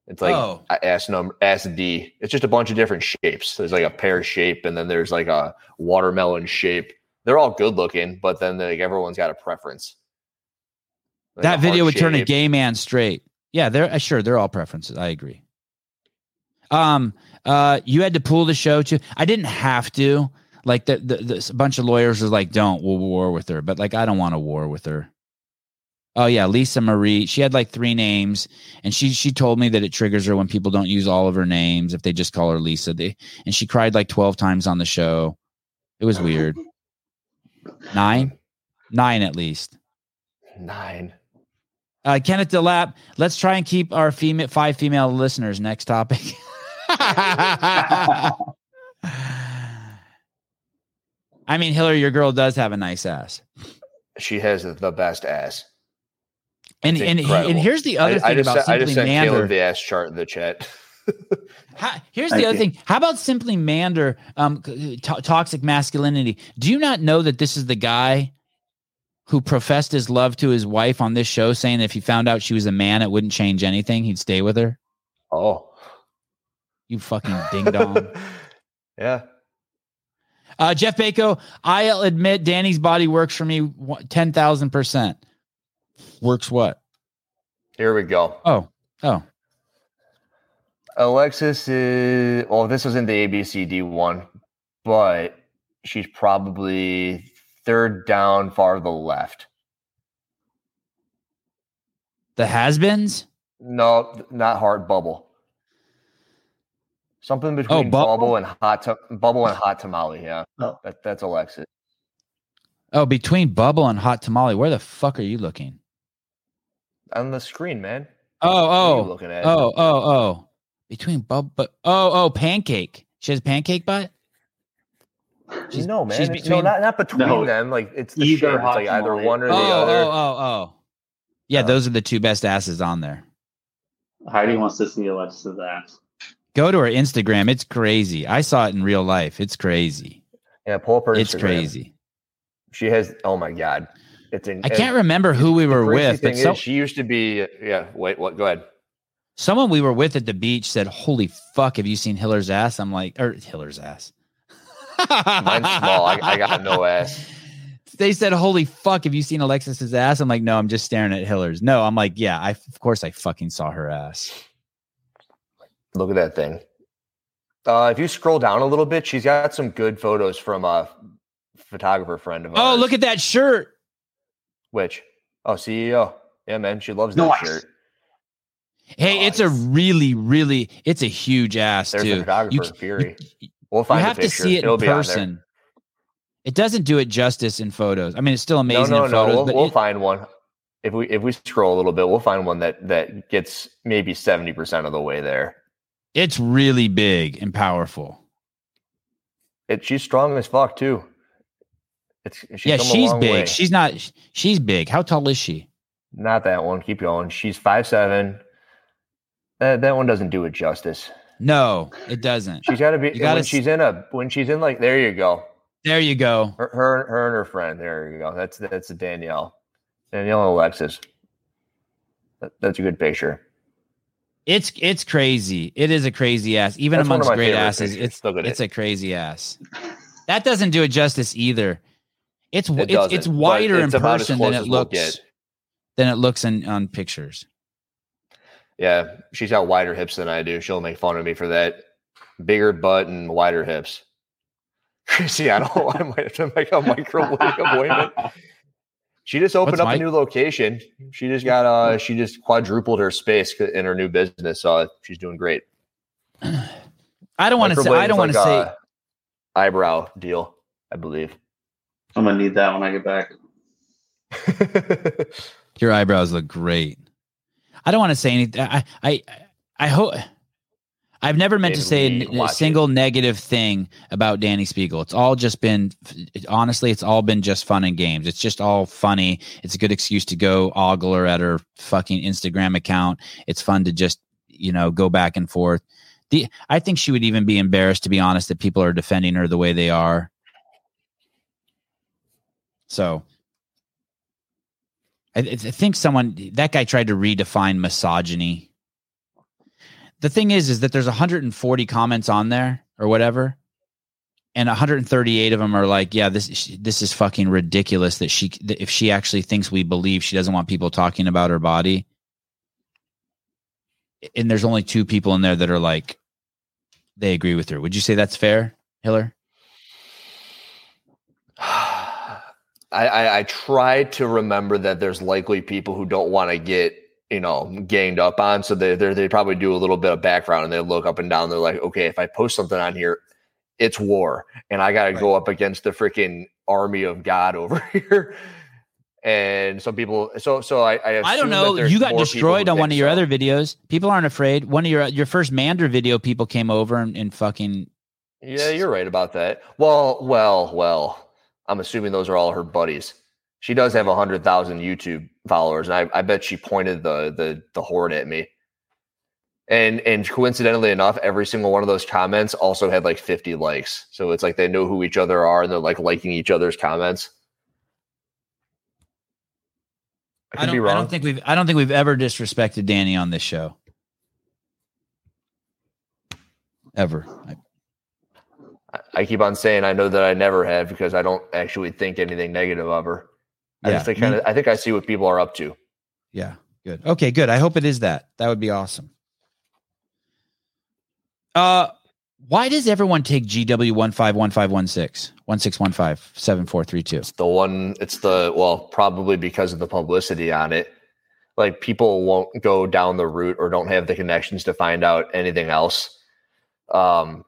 D: It's like
A: Oh.
D: ass number, ass D. It's just a bunch of different shapes. There's like a pear shape, and then there's like a watermelon shape. They're all good looking, but then like everyone's got a preference. Like
A: that
D: a
A: video would turn a gay man straight. Yeah, they're uh, sure they're all preferences. I agree. Um, uh, you had to pull the show too. I didn't have to. Like the, the, the a bunch of lawyers was like, "Don't, we'll war with her," but like I don't want to war with her. Oh yeah, Lisa Marie. She had like three names, and she she told me that it triggers her when people don't use all of her names if they just call her Lisa. They and she cried like twelve times on the show. It was weird. Nine, nine at least.
D: Nine.
A: Uh, Kenneth Delap, let's try and keep our female five female listeners. Next topic. I mean, Hillary, your girl does have a nice ass,
D: She has the best ass.
A: and
D: It's
A: and
D: incredible.
A: and here's the other
D: I,
A: thing
D: I just,
A: about
D: sent- I just
A: Simply
D: sent Caleb
A: Mander.
D: the ass chart in the chat.
A: How- here's
C: Thank
A: the other
C: you.
A: thing. How about Simply Mander? Um, to- toxic masculinity. Do you not know that this is the guy who professed his love to his wife on this show, saying that if he found out she was a man, it wouldn't change anything. He'd stay with her.
D: Oh,
A: You fucking ding dong.
D: yeah.
A: Uh, Jeff Bako, I'll admit Dani's body works for me ten thousand percent. Works what?
D: Here we go.
A: Oh, oh,
D: Alexis is well, this was in the ABCD one, but she's probably third down far to the left.
A: the has-beens.
D: No, not hard bubble. Something oh, between
A: Bubble?
D: bubble and hot ta- bubble and hot tamale. Yeah,
C: Oh.
D: that, that's Alexis.
A: Oh, between Bubble and Hot Tamale, where the fuck are you looking?
D: On the screen, man.
A: Oh,
D: What are you
A: oh,
D: looking at?
A: oh, oh, oh. Between Bub, but oh, oh, Pancake. She has pancake butt. She's-
D: no, man.
A: she's
D: no, not not between
C: No.
D: them. Like it's the
C: Either.
D: It's like either one or
A: Oh,
D: the
A: oh,
D: other.
A: oh, oh. oh. Yeah,
D: Oh.
A: those are the two best asses on there.
C: Heidi wants to see Alexis's ass.
A: Go to her Instagram. It's crazy. I saw it in real life. It's crazy.
D: Yeah, pull up her
A: It's
D: Instagram.
A: crazy.
D: She has. Oh my god, it's. In,
A: I can't remember who we were with, but so,
D: she used to be. Yeah. Wait. What? Go ahead.
A: someone we were with at the beach said, "Holy fuck, have you seen Hiller's ass?" I'm like, or Hiller's ass.
D: Mine's small. I, I got no ass.
A: They said, "Holy fuck, have you seen Alexis's ass?" I'm like, "No, I'm just staring at Hiller's." No, I'm like, "Yeah, I of course I fucking saw her ass."
D: Look at that thing. Uh, if you scroll down a little bit, she's got some good photos from a photographer friend of
A: mine.
D: Oh,
A: look at that shirt.
D: which. Oh, CEO. Yeah, man, she loves that
C: Nice.
D: shirt.
A: Hey, it's a really, really, it's a huge ass
D: There's
A: too.
D: the photographer,
A: You, c-
D: Fury.
A: you-
D: We'll
A: you have to see it
D: It'll
A: in
D: be on there.
A: person. It doesn't do it justice in photos. I mean, it's still amazing
D: no,
A: in
D: no.
A: photos,
D: We'll,
A: but
D: we'll
A: it-
D: find one. If we if we scroll a little bit, we'll find one that that gets maybe seventy percent of the way there.
A: it's really big and powerful.
D: It she's strong as fuck too. It's she's
A: yeah, she's big.
D: way.
A: She's not. She's big. How tall is she?
D: Not that one. Keep going. She's five seven. That that one doesn't do it justice.
A: No, it doesn't.
D: She's got to be
A: gotta
D: when
A: s-
D: she's in a when she's in like there you go.
A: There you go.
D: Her, her her and her friend. There you go. That's that's a Danielle. Danielle Alexis. That, that's a good picture.
A: It's it's crazy. It is a crazy ass. Even
D: That's
A: amongst great asses,
D: pictures.
A: it's it's
D: it.
A: a crazy ass. That doesn't do it justice either. It's
D: It
A: it's, it's wider in person than it
D: we'll
A: looks than it looks in on pictures.
D: Yeah, she's got wider hips than I do. She'll make fun of me for that. Bigger butt and wider hips. Cristiano, I don't. I might have to make a microwave appointment. She just opened
A: What's
D: up
A: mic-
D: a new location. She just got uh she just quadrupled her space in her new business. So she's doing great.
A: I don't want to say. I don't
D: is
A: want to
D: like
A: say.
D: eyebrow deal, I believe.
C: I'm gonna need that when I get back.
A: Your eyebrows look great. I don't want to say anything. I I I hope. I've never meant to say a,
D: need to
A: n- a
D: watch it.
A: single negative thing about Dani Speegle. It's all just been, honestly, it's all been just fun and games. It's just all funny. It's a good excuse to go ogler at her fucking Instagram account. It's fun to just, you know, go back and forth. The, I think she would even be embarrassed, to be honest, that people are defending her the way they are. So I, I think someone that guy tried to redefine misogyny. The thing is, is that there's 140 comments on there or whatever, and 138 of them are like, "Yeah, this this is fucking ridiculous." That she, that if she actually thinks we believe, she doesn't want people talking about her body. And there's only two people in there that are like, they agree with her. Would you say that's fair, Hiller?
D: I, I, I try to remember that there's likely people who don't want to get you know ganged up on, so they they they probably do a little bit of background and they look up and down. They're like, okay, if I post something on here, it's war, and I got to go up against the freaking army of God over here. And some people, so so I I,
A: I don't know. You got destroyed on one of your
D: so.
A: other videos. People aren't afraid. One of your your first Mander video, people came over and, and fucking
D: Yeah, you're right about that. Well, well, well. I'm assuming those are all her buddies. She does have a hundred thousand YouTube followers, and I, I bet she pointed the the the horde at me. And and coincidentally enough, every single one of those comments also had like 50 likes. So it's like they know who each other are, and they're like liking each other's comments. I
A: I don't, I don't think we've I don't think we've ever disrespected Dani on this show. Ever. I-
D: I keep on saying I know that I never have because I don't actually think anything negative of her. I
A: Yeah,
D: just think kind of I think I see what people are up to.
A: yeah, good. Okay, good. I hope it is that. That would be awesome. Uh why does everyone take GW one five one five one six one six one five seven four three two?
D: It's the one. It's the well, probably because of the publicity on it. Like people won't go down the route or don't have the connections to find out anything else. Um,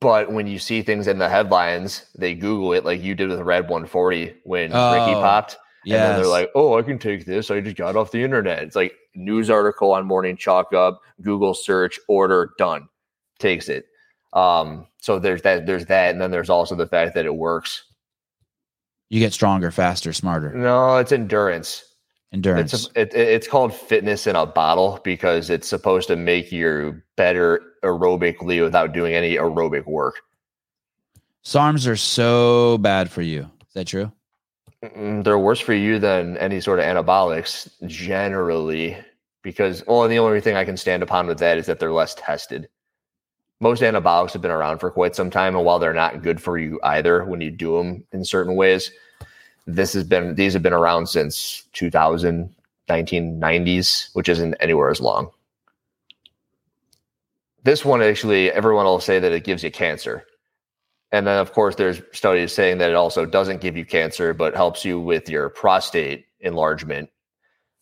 D: but when you see things in the headlines, they Google it like you did with Rad 140 when Ricky
A: Oh,
D: popped. And then they're like, oh, I can take this. I just got off the internet. It's like news article on Morning Chalk Up, Google search, order, done. Takes it. Um, so there's that, there's that, and then there's also the fact that it works.
A: You get stronger, faster, smarter.
D: No, it's endurance.
A: Endurance.
D: It's a, it, it- it's called fitness in a bottle because it's supposed to make you better aerobically without doing any aerobic work.
A: SARMs are so bad for you. Is that true?
D: They're worse for you than any sort of anabolics generally because well, the only thing I can stand upon with that is that they're less tested. Most anabolics have been around for quite some time, and while they're not good for you either, when you do them in certain ways, this has been these have been around since 2000 1990s which isn't anywhere as long. This one actually everyone will say that it gives you cancer. And then of course there's studies saying that it also doesn't give you cancer but helps you with your prostate enlargement.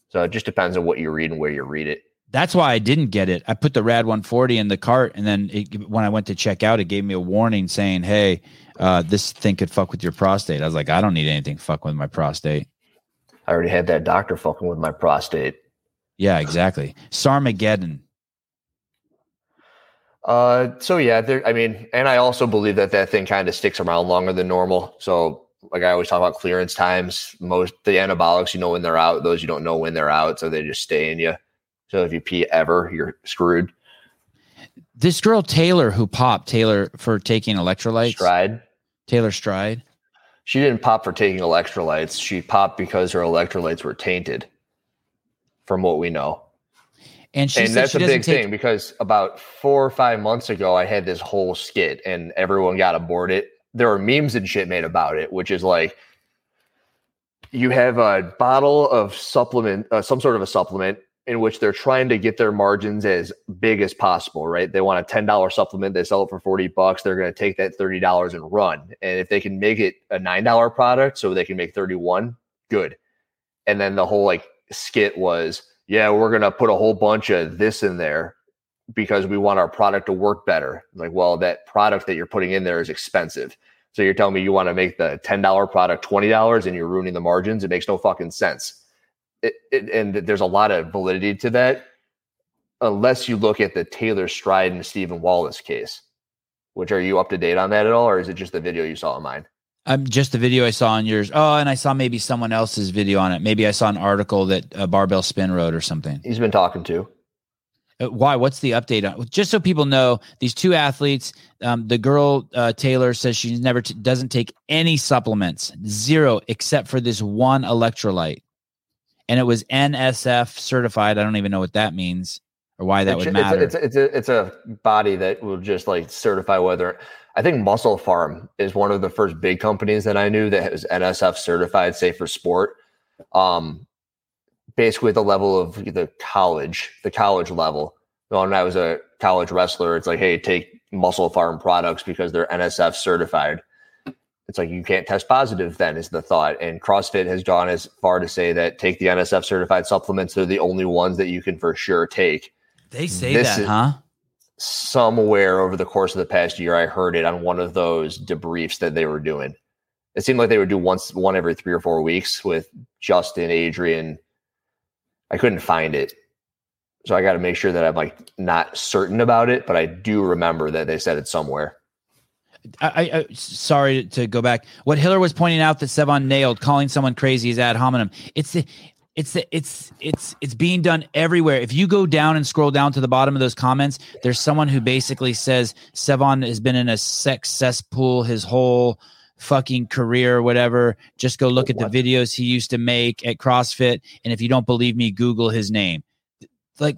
D: So it just depends on what you read and where you read it
A: That's why I didn't get it. I put the Rad 140 in the cart, and then it, when I went to check out, it gave me a warning saying, "Hey, uh, this thing could fuck with your prostate." I was like, "I don't need anything fuck with my prostate."
D: i already had that doctor fucking with my prostate
A: Yeah, exactly. Sarmageddon.
D: Uh, so yeah, there. I mean, and I also believe that that thing kind of sticks around longer than normal. So, like I always talk about clearance times. Most the anabolics, you know when they're out. Those you don't know when they're out, so they just stay in you. So if you pee ever, you're screwed.
A: This girl Taylor who popped Taylor for taking electrolytes.
D: Stride.
A: Taylor Stride.
D: She didn't pop for taking electrolytes. She popped because her electrolytes were tainted, from what we know.
A: And she
D: and
A: said
D: that's a big
A: take
D: thing because about four or five months ago, I had this whole skit and everyone got aboard it. There were memes and shit made about it, which is like you have a bottle of supplement, uh, some sort of a supplement in which they're trying to get their margins as big as possible, right? They want a $10 supplement, they sell it for 40 bucks, they're going to take that $30 and run. And if they can make it a $9 product so they can make 31, good. And then the whole like skit was, yeah, we're going to put a whole bunch of this in there because we want our product to work better. Like, well, that product that you're putting in there is expensive. So you're telling me you want to make the $10 product $20 and you're ruining the margins? It makes no fucking sense. It, it, and there's a lot of validity to that, unless you look at the Taylor Stride and Stephen Wallace case. Which are you up to date on that at all, or is it just the video you saw on mine?
A: I'm um, just the video I saw on yours. Oh, and I saw maybe someone else's video on it. Maybe I saw an article that uh, Barbell Spin wrote or something.
D: He's been talking to.
A: Uh, why? What's the update on? Just so people know, these two athletes. Um, the girl uh, Taylor says she never t- doesn't take any supplements, zero, except for this one electrolyte, and it was NSF certified. I don't even know what that means or why that
D: It's-
A: would matter.
D: It's, it's, a, it's a body that will just like certify whether. I think MusclePharm is one of the first big companies that I knew that was NSF certified, safe for sport. Um, basically, the level of the college, the college level. When I was a college wrestler, it's like, hey, take MusclePharm products because they're NSF certified. It's like you can't test positive. Then is the thought, and CrossFit has gone as far to say that take the NSF certified supplements; they're the only ones that you can for sure take.
A: They say
D: this
A: that, huh?
D: somewhere over the course of the past year i heard it on one of those debriefs that they were doing. It seemed like they would do once one every three or four weeks with justin adrian. I couldn't find it. So i got to make sure that i'm like not certain about it but i do remember that they said it somewhere
A: I, I, sorry to go back. What Hiller was pointing out that Sevan nailed, calling someone crazy is ad hominem. It's the, it's the, it's it's it's being done everywhere. If you go down and scroll down to the bottom of those comments, there's someone who basically says Sevan has been in a sex cesspool his whole fucking career, or whatever. Just go look at the videos he used to make at CrossFit, and if you don't believe me, Google his name. Like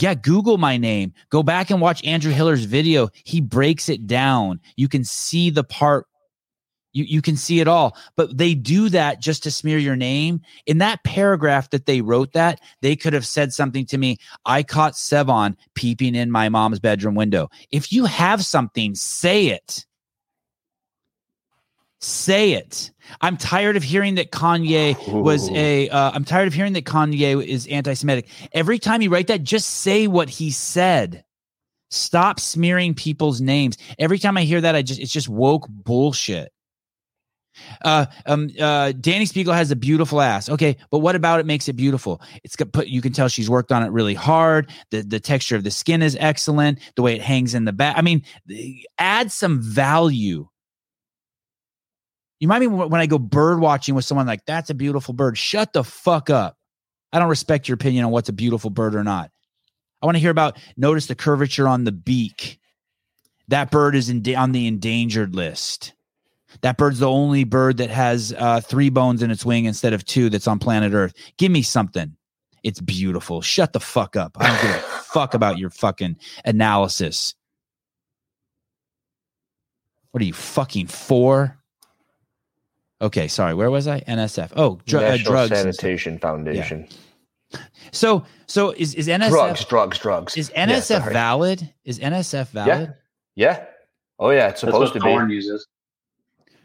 A: yeah, Google my name. Go back and watch Andrew Hiller's video. He breaks it down. You can see the part. You, you can see it all. But they do that just to smear your name. In that paragraph that they wrote that, they could have said something to me. I caught Sevan peeping in my mom's bedroom window. If you have something, say it. Say it. I'm tired of hearing that Kanye was
D: Ooh.
A: a. Uh, I'm tired of hearing that Kanye is anti-Semitic. Every time you write that, just say what he said. Stop smearing people's names. Every time I hear that, I just it's just woke bullshit. Uh, um, uh, Dani Speegle has a beautiful ass. Okay, but what about it makes it beautiful? It's got put. You can tell she's worked on it really hard. The the texture of the skin is excellent. The way it hangs in the back. I mean, add some value. You might mean when I go bird watching with someone like that's a beautiful bird. Shut the fuck up. I don't respect your opinion on what's a beautiful bird or not. I want to hear about notice the curvature on the beak. That bird is in, on the endangered list. That bird's the only bird that has uh, three bones in its wing instead of two that's on planet Earth. Give me something. It's beautiful. Shut the fuck up. I don't give a fuck about your fucking analysis. What are you fucking for? Okay, sorry. Where was I? NSF. Oh, dr- uh,
D: National
A: drugs.
D: Sanitation Foundation.
A: So, so is is NSF
D: Drugs, drugs, drugs.
A: is NSF
D: sorry.
A: valid? Is NSF valid?
D: Yeah. yeah. Oh yeah, it's
C: That's
D: supposed
C: what
D: to be.
C: corn uses.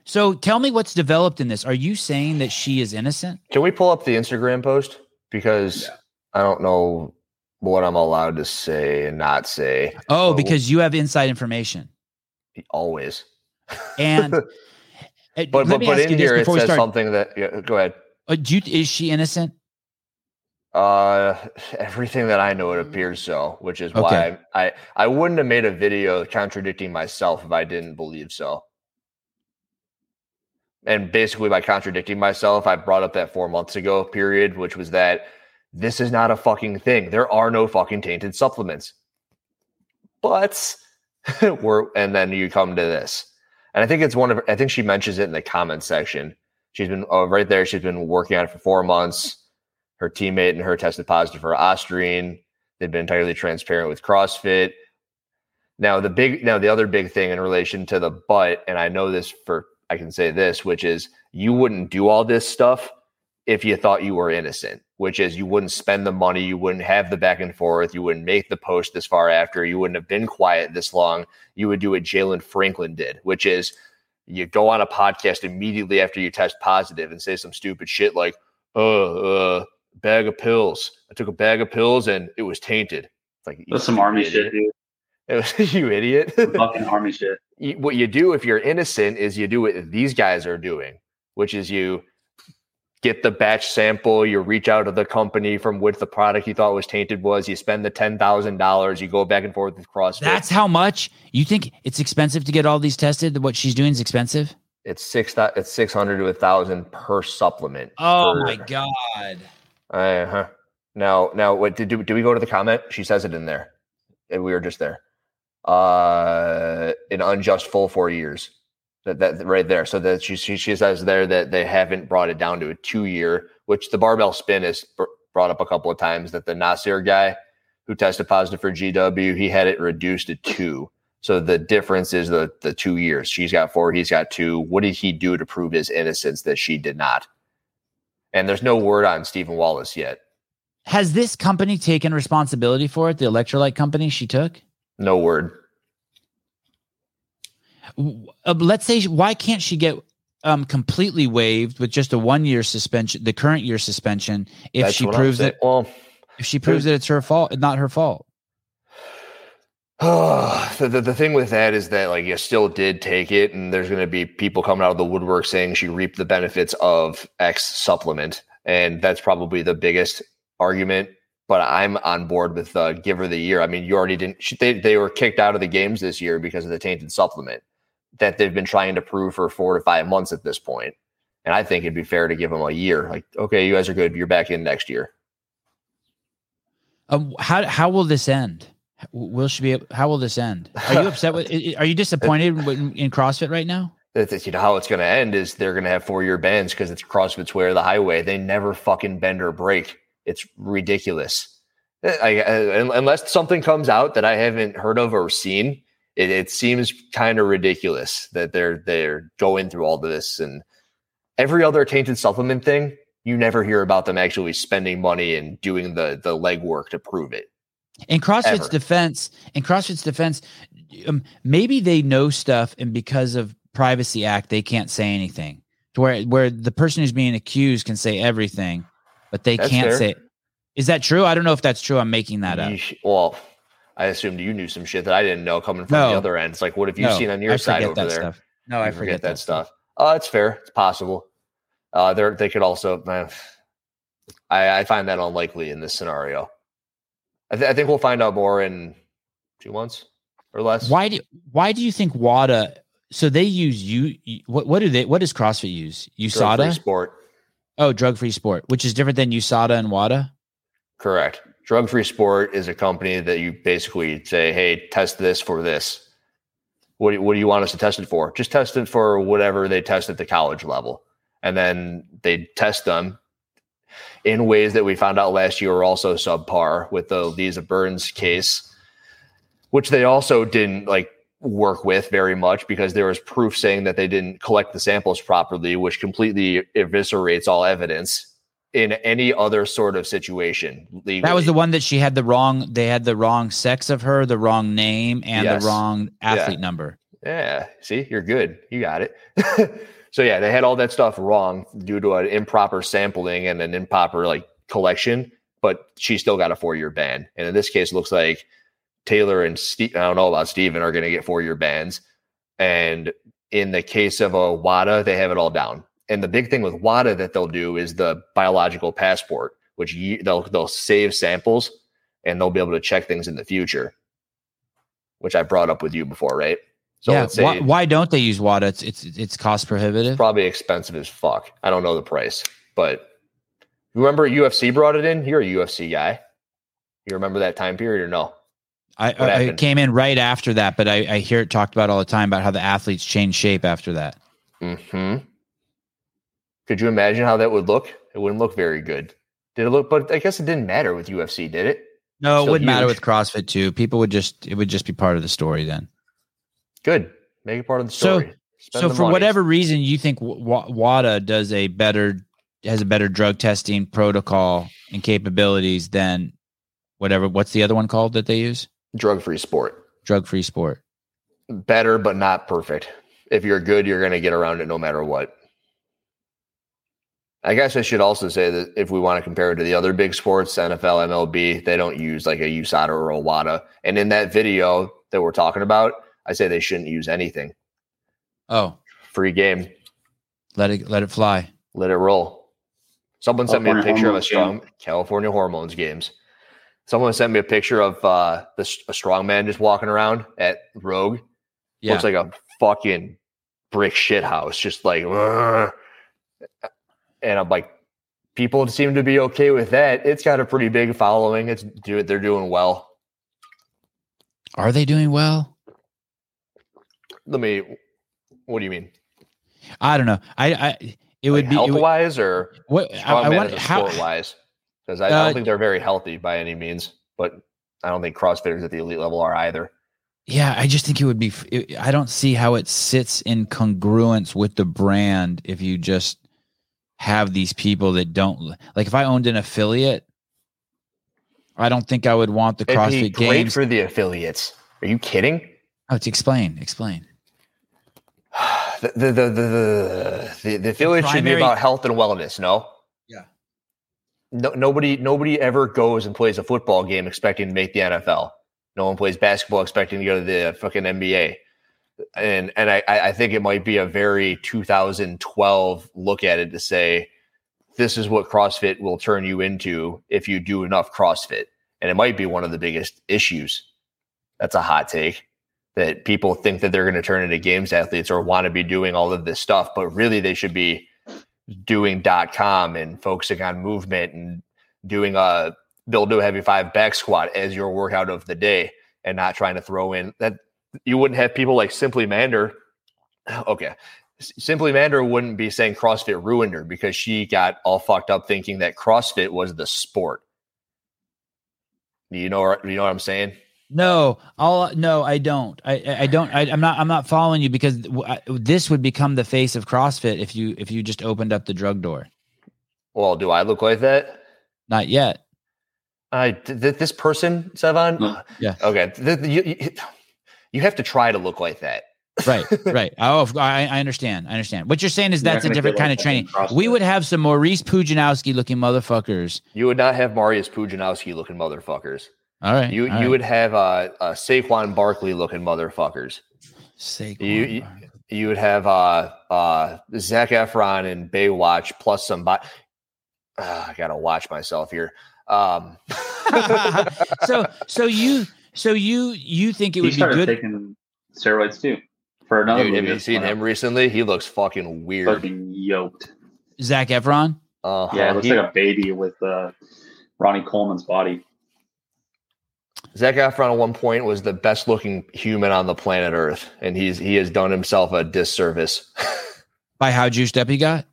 A: So tell me what's developed in this. Are you saying that she is innocent?
D: Can we pull up the Instagram post? Because I don't know what I'm allowed to say and not say.
A: Oh,
D: But
A: because you have inside information.
D: always.
A: And uh,
D: But
A: let
D: but,
A: me
D: but
A: ask you
D: in
A: this
D: here it
A: before we
D: says
A: start.
D: something that yeah, go ahead.
A: Uh, do you, is she innocent?
D: Uh, everything that I know, it appears so, which is
A: Okay.
D: why I, I I wouldn't have made a video contradicting myself if I didn't believe so. And basically, by contradicting myself, I brought up that four months ago period, which was that this is not a fucking thing. There are no fucking tainted supplements. But we're and then you come to this. And I think it's one of I think she mentions it in the comment section. She's been oh, right there. She's been working on it for four months. Her teammate and her tested positive for Ostarine. They've been entirely transparent with CrossFit. Now the big now the other big thing in relation to the butt, and I know this for I can say this, which is you wouldn't do all this stuff if you thought you were innocent, which is you wouldn't spend the money, you wouldn't have the back and forth, you wouldn't make the post this far after, you wouldn't have been quiet this long. You would do what Jalen Franklin did, which is you go on a podcast immediately after you test positive and say some stupid shit like, "Uh, uh bag of pills. I took a bag of pills and it was tainted." It's like
C: That's some army shit, dude.
D: It was, you idiot.
C: Fucking army shit.
D: What you do if you're innocent is you do what these guys are doing, which is you get the batch sample, you reach out to the company from which the product you thought was tainted was, you spend the ten thousand dollars, you go back and forth with CrossFit.
A: That's how much you think it's expensive to get all these tested. What she's doing is expensive.
D: it's six it's six hundred to a thousand per supplement.
A: Oh
D: per-
A: my god!
D: Uh-huh. Now, now, what did do, do we go to the comment? She says it in there. And we were just there. Uh, an unjust full four years. That, that right there. So that she, she she says there that they haven't brought it down to a two year, which the barbell spin is br- brought up a couple of times. That the Nasir guy who tested positive for GW, he had it reduced to two. So the difference is the the two years. She's got four, he's got two. What did he do to prove his innocence that she did not? And there's no word on Stephen Wallace yet.
A: Has this company taken responsibility for it? The electrolyte company she took.
D: No word.
A: Uh, let's say why can't she get um completely waived with just a one year suspension, the current year suspension, if
D: That's
A: she proves that
D: Well,
A: if she proves that it's her fault, not her fault.
D: the, the, the thing with that is that like you still did take it, and there's going to be people coming out of the woodwork saying she reaped the benefits of X supplement, and that's probably the biggest argument. But I'm on board with uh, give her the year. I mean, you already didn't. She, they they were kicked out of the games this year because of the tainted supplement that they've been trying to prove for four to five months at this point. And I think it'd be fair to give them a year. Like, okay, you guys are good. You're back in next year.
A: Um, how how will this end? Will she be? How will this end? Are you upset with? Are you disappointed with- in CrossFit right now?
D: you know how it's going to end is they're going to have four year bans because it's CrossFit's way or the highway. They never fucking bend or break. It's ridiculous. Eh, I, I- unless something comes out that I haven't heard of or seen, it, it seems kind of ridiculous that they're they're going through all this and every other tainted supplement thing. You never hear about them actually spending money and doing the the legwork to prove it.
A: In CrossFit's
D: Ever.
A: defense, in CrossFit's defense, um, maybe they know stuff, and because of Privacy Act, they can't say anything. To where where the person who's being accused can say everything, but they
D: That's
A: can't
D: fair.
A: say. Is that true? I don't know if that's true. I'm making that up.
D: Well, I assumed you knew some shit that I didn't know coming from
A: No.
D: the other end. It's like, what have you
A: No,
D: seen on your
A: I
D: side
A: forget
D: over
A: that
D: there?
A: stuff. No, I
D: You
A: forget
D: that
A: that
D: stuff. Oh, it's fair. It's possible. Uh, they they could also. man, I I find that unlikely in this scenario. I, th- I think we'll find out more in two months or less.
A: Why do Why do you think WADA? So they use you. What What do they? What does CrossFit use?
D: Drug-free
A: USADA.
D: sport.
A: Oh, drug free sport, which is different than USADA and WADA.
D: Correct. Drug free sport is a company that you basically say, hey, test this for this. What do, what do you want us to test it for? Just test it for whatever they test at the college level. And then they test them in ways that we found out last year were also subpar with the Lisa Burns case, which they also didn't like work with very much because there was proof saying that they didn't collect the samples properly, which completely eviscerates all evidence in any other sort of situation. Legally.
A: That was the one that she had the wrong. They had the wrong sex of her, the wrong name, and
D: Yes.
A: the wrong
D: Yeah.
A: athlete number.
D: Yeah. See, you're good. You got it. so yeah, they had all that stuff wrong due to an improper sampling and an improper like collection, but she still got a four year ban. And in this case, it looks like Taylor and Steve, I don't know about Steven, are going to get four year bans. And in the case of a WADA, they have it all down. And the big thing with WADA that they'll do is the biological passport, which you, they'll they'll save samples and they'll be able to check things in the future, which I brought up with you before, right? So
A: yeah.
D: say
A: Why, why don't they use WADA? It's it's it's cost prohibitive.
D: probably expensive as fuck. I don't know the price, but remember UFC brought it in. You're a UFC guy. You remember that time period or no?
A: I, I, I came in right after that, but I, I hear it talked about all the time about how the athletes change shape after that.
D: hmm Could you imagine how that would look? It wouldn't look very good. Did it look? But I guess it didn't matter with UFC, did it?
A: No, it
D: Still
A: wouldn't matter with CrossFit too. People would just it would just be part of the story then.
D: Good. Make it part of the
A: So-
D: story. Spend
A: so for
D: money.
A: whatever reason, you think WADA does a better has a better drug testing protocol and capabilities than whatever. What's the other one called that they use?
D: drug-free sport,
A: Drug free sport.
D: better but not perfect. If you're good, you're going to get around it no matter what. I guess I should also say that if we want to compare it to the other big sports, NFL, MLB, they don't use like a USADA or a WADA. And in that video that we're talking about, I say they shouldn't use anything.
A: Oh,
D: Free game,
A: let it let it fly.
D: let it roll. Someone sent me a picture of a
C: hormones
D: strong California hormones games. Someone sent me a picture of uh, this a strong man just walking around at Rogue.
A: Yeah.
D: Looks like a fucking brick shit house, just like. "Ugh." And I'm like, people seem to be okay with that. It's got a pretty big following. It's do it. they're doing well.
A: Are they doing well?
D: Let me. What do you mean?
A: I don't know. I I it would be
D: health
A: would-
D: wise or
A: what I, I want how
D: sport wise? Because I, I
A: Uh,
D: don't think they're very healthy by any means. But I don't think CrossFitters at the elite level are either.
A: Yeah, I just think it would be. it- I don't see how it sits in congruence with the brand if you just have these people that don't like. If I owned an affiliate, I don't think I would want the
D: It'd be
A: CrossFit
D: great
A: Games.
D: for the affiliates. Are you kidding?
A: oh, to explain, explain.
D: The the the the, the, the, the affiliate should be about health and wellness. No.
A: Yeah.
D: No, nobody nobody ever goes and plays a football game expecting to make the NFL. No one plays basketball expecting to go to the fucking NBA. And and I I think it might be a very 2012 look at it to say this is what CrossFit will turn you into if you do enough CrossFit. And it might be one of the biggest issues. That's a hot take that people think that they're going to turn into games athletes or want to be doing all of this stuff, but really they should be doing dot com and focusing on movement and doing a build to a heavy five back squat as your workout of the day and not trying to throw in that you wouldn't have people like Simply Mander. Okay. S- Simply Mander wouldn't be saying CrossFit ruined her because she got all fucked up thinking that CrossFit was the sport. Do you know, do you know what I'm saying?
A: No, all no, I don't. I I I don't. I, I'm not. I'm not following you because w- I- this would become the face of CrossFit if you if you just opened up the drug door.
D: Well, do I look like that?
A: Not yet.
D: I th- th- this person, Sevan.
C: No.
A: Yeah.
D: Okay. Th- th- you, you, you have to try to look like that.
A: Right, right. Oh, I, I understand. I understand. What you're saying is
C: You're
A: that's a different kind
C: like
A: of training. We would have some Maurice Pudzianowski looking motherfuckers.
D: You would not have Mariusz Pudzianowski looking motherfuckers.
A: All right.
D: You
A: all
D: you
A: right.
D: would have uh, uh Saquon Barkley looking motherfuckers.
A: Saquon
D: You, you you would have uh uh Zac Efron and Baywatch plus some. Bo- Ah, I gotta watch myself here. Um,
A: so so you so you you think it
C: he
A: would be
C: started
A: good?
C: taking steroids too for another
D: dude, have you seen him recently? He looks fucking weird.
C: Fucking yoked.
A: Zac Efron.
D: Uh,
C: Yeah, it looks
D: he-
C: like a baby with uh, Ronnie Coleman's body.
D: Zac Efron at one point was the best looking human on the planet Earth, and he's he has done himself a disservice.
A: By how juiced up he got?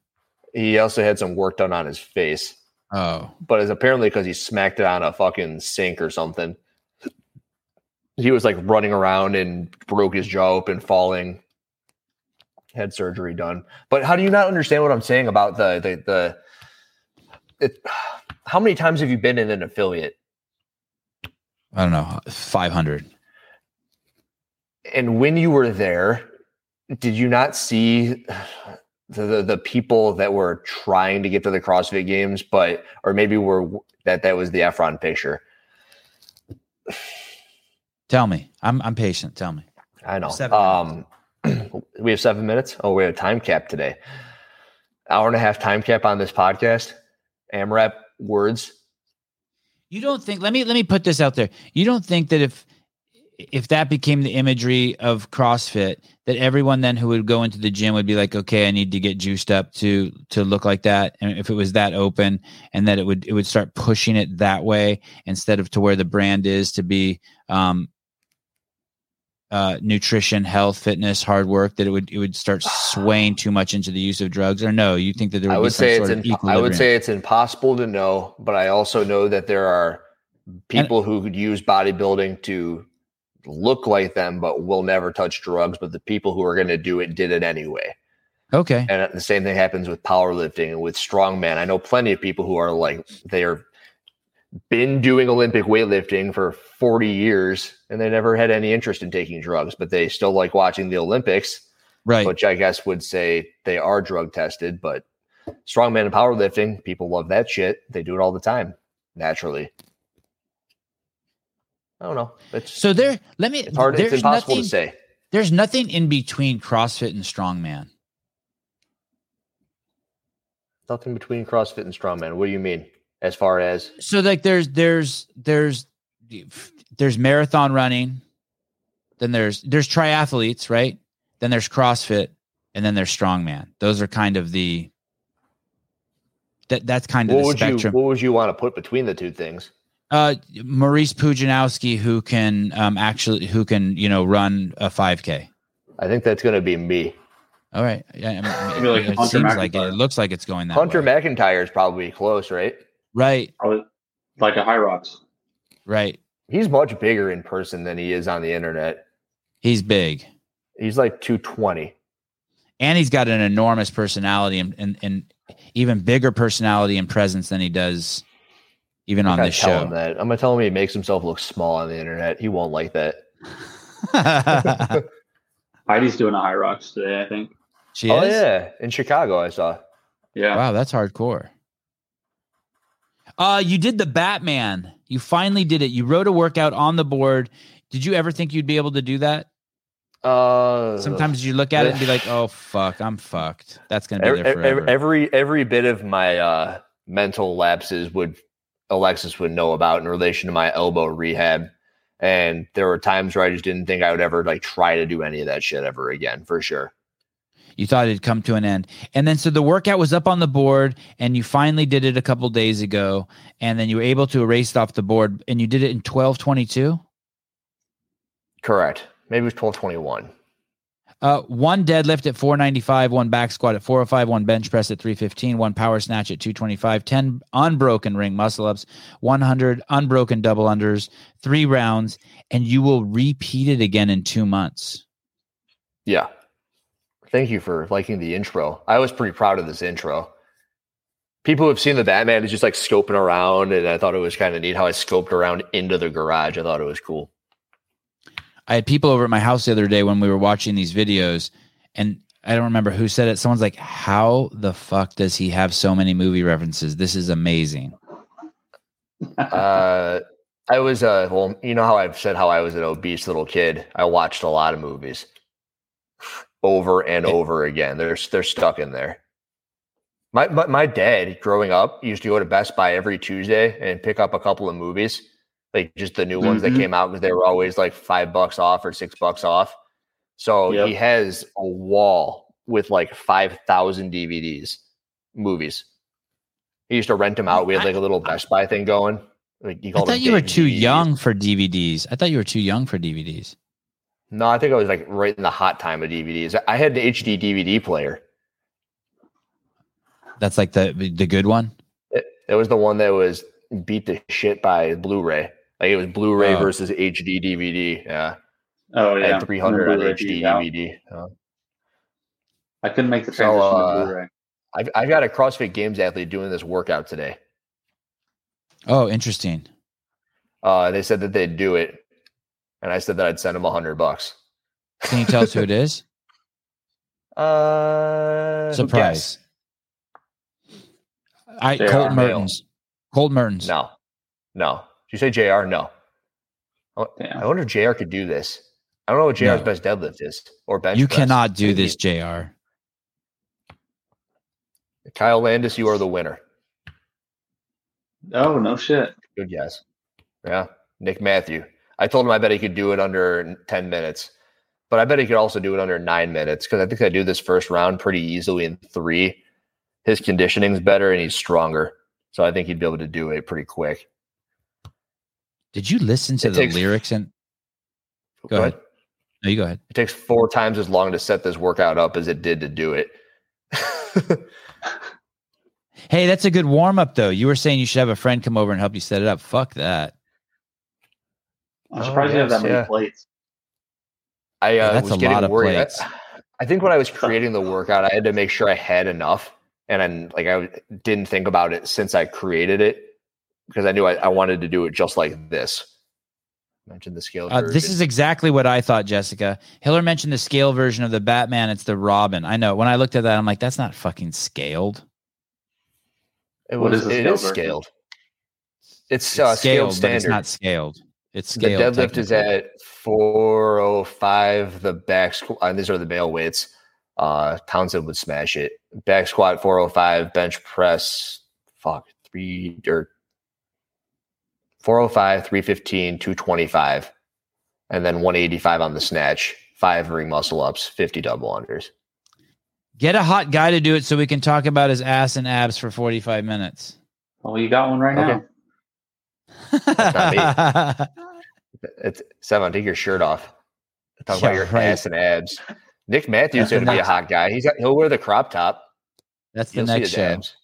D: he also had some work done on his face,
A: Oh,
D: but it's apparently because he smacked it on a fucking sink or something. He was like running around and broke his jaw open, falling. Had surgery done, but how do you not understand what I'm saying about the the the? It, how many times have you been in an affiliate?
A: I don't know, five hundred.
D: and when you were there, did you not see the, the the people that were trying to get to the CrossFit Games, but or maybe were that that was the Efron picture?
A: Tell me, I'm I'm patient. Tell me.
D: I know. Um, we have seven minutes. Oh, we have a time cap today. Hour and a half time cap on this podcast. AMRAP words.
A: You don't think? Let me let me put this out there. You don't think that if if that became the imagery of CrossFit, that everyone then who would go into the gym would be like, okay, I need to get juiced up to to look like that. And if it was that open, and that it would it would start pushing it that way instead of to where the brand is to be um, uh, nutrition, health, fitness, hard work, that it would it would start swaying too much into the use of drugs. Or no, you think that there would
D: I
A: be
D: would
A: some
D: say
A: sort
D: it's I would say it's impossible to know, but I also know that there are people who could use bodybuilding to look like them, but will never touch drugs. But the people who are going to do it did it anyway.
A: okay.
D: And the same thing happens with powerlifting and with strongman. I know plenty of people who are like they are been doing Olympic weightlifting for 40 years and they never had any interest in taking drugs, but they still like watching the Olympics,
A: Right.
D: which I guess would say they are drug tested. But strongman and powerlifting, people love that shit. They do it all the time naturally. I don't know. It's
A: So there, let me.
D: it's hard. It's impossible
A: nothing,
D: to say.
A: There's nothing in between CrossFit and strongman.
D: Nothing between CrossFit and strongman. What do you mean? As far as
A: So like there's there's there's there's marathon running, then there's there's triathletes, right? Then there's CrossFit, and then there's strongman. Those are kind of the that that's kind of
D: what
A: the
D: would you
A: spectrum.
D: what would you want to put between the two things?
A: uh, Maurice Pudzianowski, who can um actually who can you know run a 5K.
D: I think that's going to be me.
A: All right, yeah, I mean,
C: Maybe like
A: it
C: Hunter
A: seems like it. It looks like it's going that
D: Hunter
A: way.
D: McIntyre is probably close, right?
A: right,
C: Probably like a Hyrox.
A: Right.
D: He's much bigger in person than he is on the internet.
A: He's big.
D: He's like 220.
A: and he's got an enormous personality and, and, and even bigger personality and presence than he does even
D: I'm
A: on
D: gonna
A: this show.
D: that. I'm gonna tell him he makes himself look small on the internet. He won't like that.
C: Heidi's doing a Hyrox today, I think.
A: she
D: oh
A: is.
D: yeah, in Chicago I saw.
C: Yeah.
A: Wow, that's hardcore. Uh, you did the Batman. You finally did it. You wrote a workout on the board. Did you ever think you'd be able to do that?
D: Uh,
A: Sometimes you look at it and be like, "Oh fuck, I'm fucked." That's gonna be
D: every,
A: there forever.
D: every, every every bit of my uh, mental lapses would Alexis would know about in relation to my elbow rehab. And there were times where I just didn't think I would ever like try to do any of that shit ever again, for sure.
A: You thought it'd come to an end and then so the workout was up on the board and you finally did it a couple days ago and then you were able to erase it off the board and you did it in 1222
D: Correct. Maybe it was twelve twenty one.
A: uh one deadlift at 495 one back squat at 405 one bench press at 315 one power snatch at 225 10 unbroken ring muscle ups 100 unbroken double unders three rounds and you will repeat it again in two months
D: Yeah. Thank you for liking the intro. I was pretty proud of this intro. People who have seen the Batman is just like scoping around, and I thought it was kind of neat how I scoped around into the garage. I thought it was cool.
A: I had people over at my house the other day when we were watching these videos, and I don't remember who said it. Someone's like, "How the fuck does he have so many movie references? This is amazing."
D: uh, I was uh, well, you know how I've said how I was an obese little kid. I watched a lot of movies over and over again. They're they're stuck in there. My, my my dad, growing up, used to go to Best Buy every Tuesday and pick up a couple of movies, like just the new ones that
C: Mhm.
D: came out because they were always like five bucks off or six bucks off. So
C: Yep.
D: he has a wall with like five thousand DVDs, movies. He used to rent them out. We had like a little Best Buy thing going. Like
A: I thought you were
D: big
A: too
D: DVDs.
A: young for DVDs. I thought you were too young for DVDs.
D: No, I think I was like right in the hot time of DVDs. I had an HD DVD player.
A: That's like the the good one.
D: It, it was the one that was beat the shit by Blu-ray. Like it was Blu-ray
A: Oh.
D: versus HD DVD. Yeah,
C: Oh
D: I
C: yeah.
D: had 300 on HD. DVD. Uh,
C: I couldn't make the
D: So,
C: transition
D: uh,
C: to Blu-ray.
D: I've I've got a CrossFit Games athlete doing this workout today.
A: Oh, interesting.
D: Uh, they said that they'd do it, and I said that I'd send him a hundred bucks.
A: Can you tell us who it is?
D: Uh,
A: Surprise. I
C: They
A: Colt
C: are
D: male.
A: Mertens. Colt Mertens.
D: No, no. Did you say Jr? No. I wonder if Jr. could do this. I don't know what Jr's
A: No.
D: best deadlift is or bench.
A: you
D: press.
A: cannot do
D: Maybe-
A: this, Jr.
D: Kyle Landis, you are the winner.
C: Oh no shit.
D: Good guess. Yeah. Nick Mathew. I told him I bet he could do it under 10 minutes, but I bet he could also do it under nine minutes because I think I do this first round pretty easily in three. His conditioning's better and he's stronger. So I think he'd be able to do it pretty quick.
A: Did you listen to
D: It
A: the
D: takes-
A: lyrics and go
D: But
A: ahead? No, you go ahead.
D: It takes four times as long to set this workout up as it did to do it.
A: Hey, that's a good warm up though. You were saying you should have a friend come over and help you set it up. Fuck that.
C: I'm
D: Oh,
C: surprised you have that many
D: yeah.
C: plates.
D: I uh,
A: that's
D: was
A: a
D: getting
A: lot of
D: worried. I,
A: plates.
D: I think when I was creating the workout, I had to make sure I had enough, and then like I didn't think about it since I created it because I knew I, I wanted to do it just like this. Mentioned the scale.
A: Uh, this is exactly what I thought, Jessica. Hiller mentioned the scale version of the Batman. It's the Robin. I know. When I looked at that, I'm like, that's not fucking scaled.
D: it was
C: is the
D: it
C: scale
D: is
C: version?
D: scaled. It's,
A: It's
D: uh, scaled
A: scaled, but
D: standard.
A: it's not scaled. It's
D: the deadlift is at 405 the back squat and these are the male weights. Uh townsend would smash it. Back squat 405 bench press fuck three or 405 315 225 and then 185 on the snatch five ring muscle ups 50 double unders.
A: Get a hot guy to do it so we can talk about his ass and abs for 45 minutes.
C: Well, you got one right now.
D: it's seven take your shirt off talk
A: Yeah,
D: about your
A: right.
D: ass and abs Nick
A: Mathews the
D: going to be a hot guy he's got, he'll wear the crop top
A: That's the
D: You'll
A: next show.
D: abs.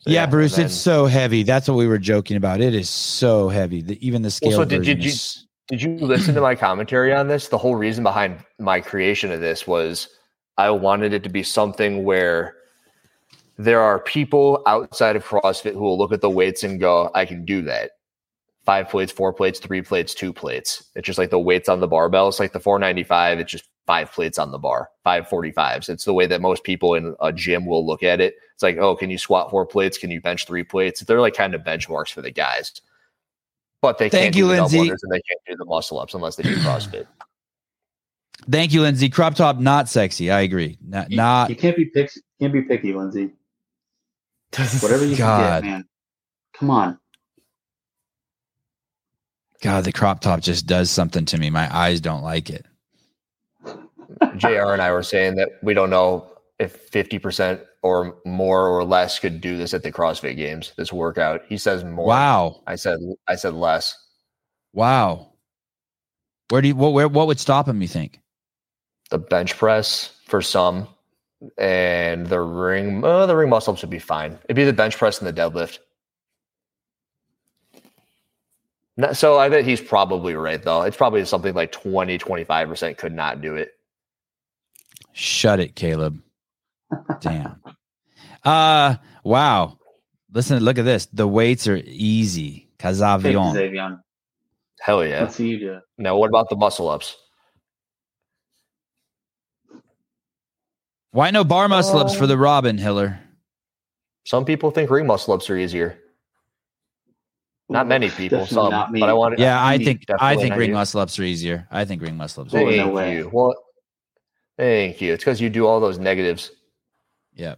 D: So,
A: yeah,
D: and
A: Bruce,
D: then-
A: it's so heavy. That's what we were joking about. It is so heavy. The, even the scale.
D: so did- did you-
A: is-
D: Did you listen to my commentary on this? The whole reason behind my creation of this was I wanted it to be something where there are people outside of CrossFit who will look at the weights and go, I can do that. Five plates, four plates, three plates, two plates. It's just like the weights on the barbell. It's like the 495. It's just five plates on the bar, five 45s. It's the way that most people in a gym will look at it. It's like, oh, can you squat four plates? Can you bench three plates? They're like kind of benchmarks for the guys. But they
A: Thank
D: can't
A: you,
D: do the
A: Lindsay.
D: unders and they can't do the muscle ups unless they do CrossFit.
A: Thank you, Lindsay. Crop top, not sexy. I agree. Not,
C: You,
A: not
C: you can't be pick, can't be picky, Lindsay. Whatever you
A: God.
C: can get, man. Come on.
A: God, the crop top just does something to me. My eyes don't like it.
D: JR and I were saying that we don't know if 50% or more or less could do this at the CrossFit games, this workout. He says more.
A: Wow.
D: I said I said less.
A: Wow. Where do you what where what would stop him, you think?
D: The bench press for some and the ring uh, the ring muscle ups would be fine. It'd be the bench press and the deadlift. No- So I bet he's probably right though. It's probably something like 20 25% could not do it.
A: Shut it, Caleb. Damn. Uh wow. Listen, look at this. The weights are easy.
C: Take
A: Casavion.
D: Hell yeah.
C: Let's see you do.
D: Now what about the muscle ups?
A: Why no bar muscle ups for the Robin Hiller?
D: Some people think ring muscle ups are easier. Not many people, some.
C: not me.
D: But I want
A: Yeah, I think I think ring
D: you.
A: muscle ups are easier. I think ring muscle ups.
C: Oh,
A: Are
C: no
A: easier.
D: Thank
C: way.
D: you. Well, thank you. It's because you do all those negatives.
A: Yeah.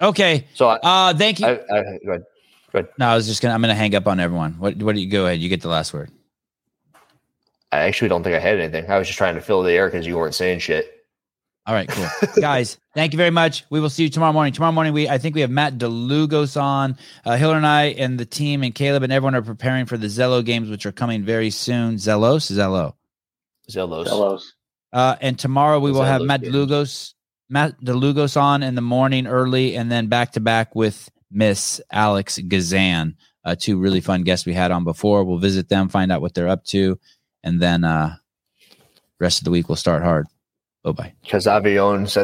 A: Okay.
D: So I,
A: Uh thank you.
D: I, I go ahead.
A: no, I was just gonna I'm gonna hang up on everyone. What what do you go ahead? You get the last word.
D: I actually don't think I had anything. I was just trying to fill the air because you weren't saying shit.
A: All right, cool. Guys, thank you very much. We will see you tomorrow morning. Tomorrow morning, we I think we have Matt DeLugos on. Uh, Hiller and I and the team and Caleb and everyone are preparing for the Zello games, which are coming very soon. Zellos, Zello.
D: Zellos.
C: Delos.
A: Uh, and tomorrow we
D: The
A: will have Matt
D: games.
A: DeLugos, Matt DeLugos on in the morning early, and then back to back with Miss Alex Gazan. Uh, two really fun guests we had on before. We'll visit them, find out what they're up to, and then uh, rest of the week we'll start hard. Bye bye.
D: Because Avion said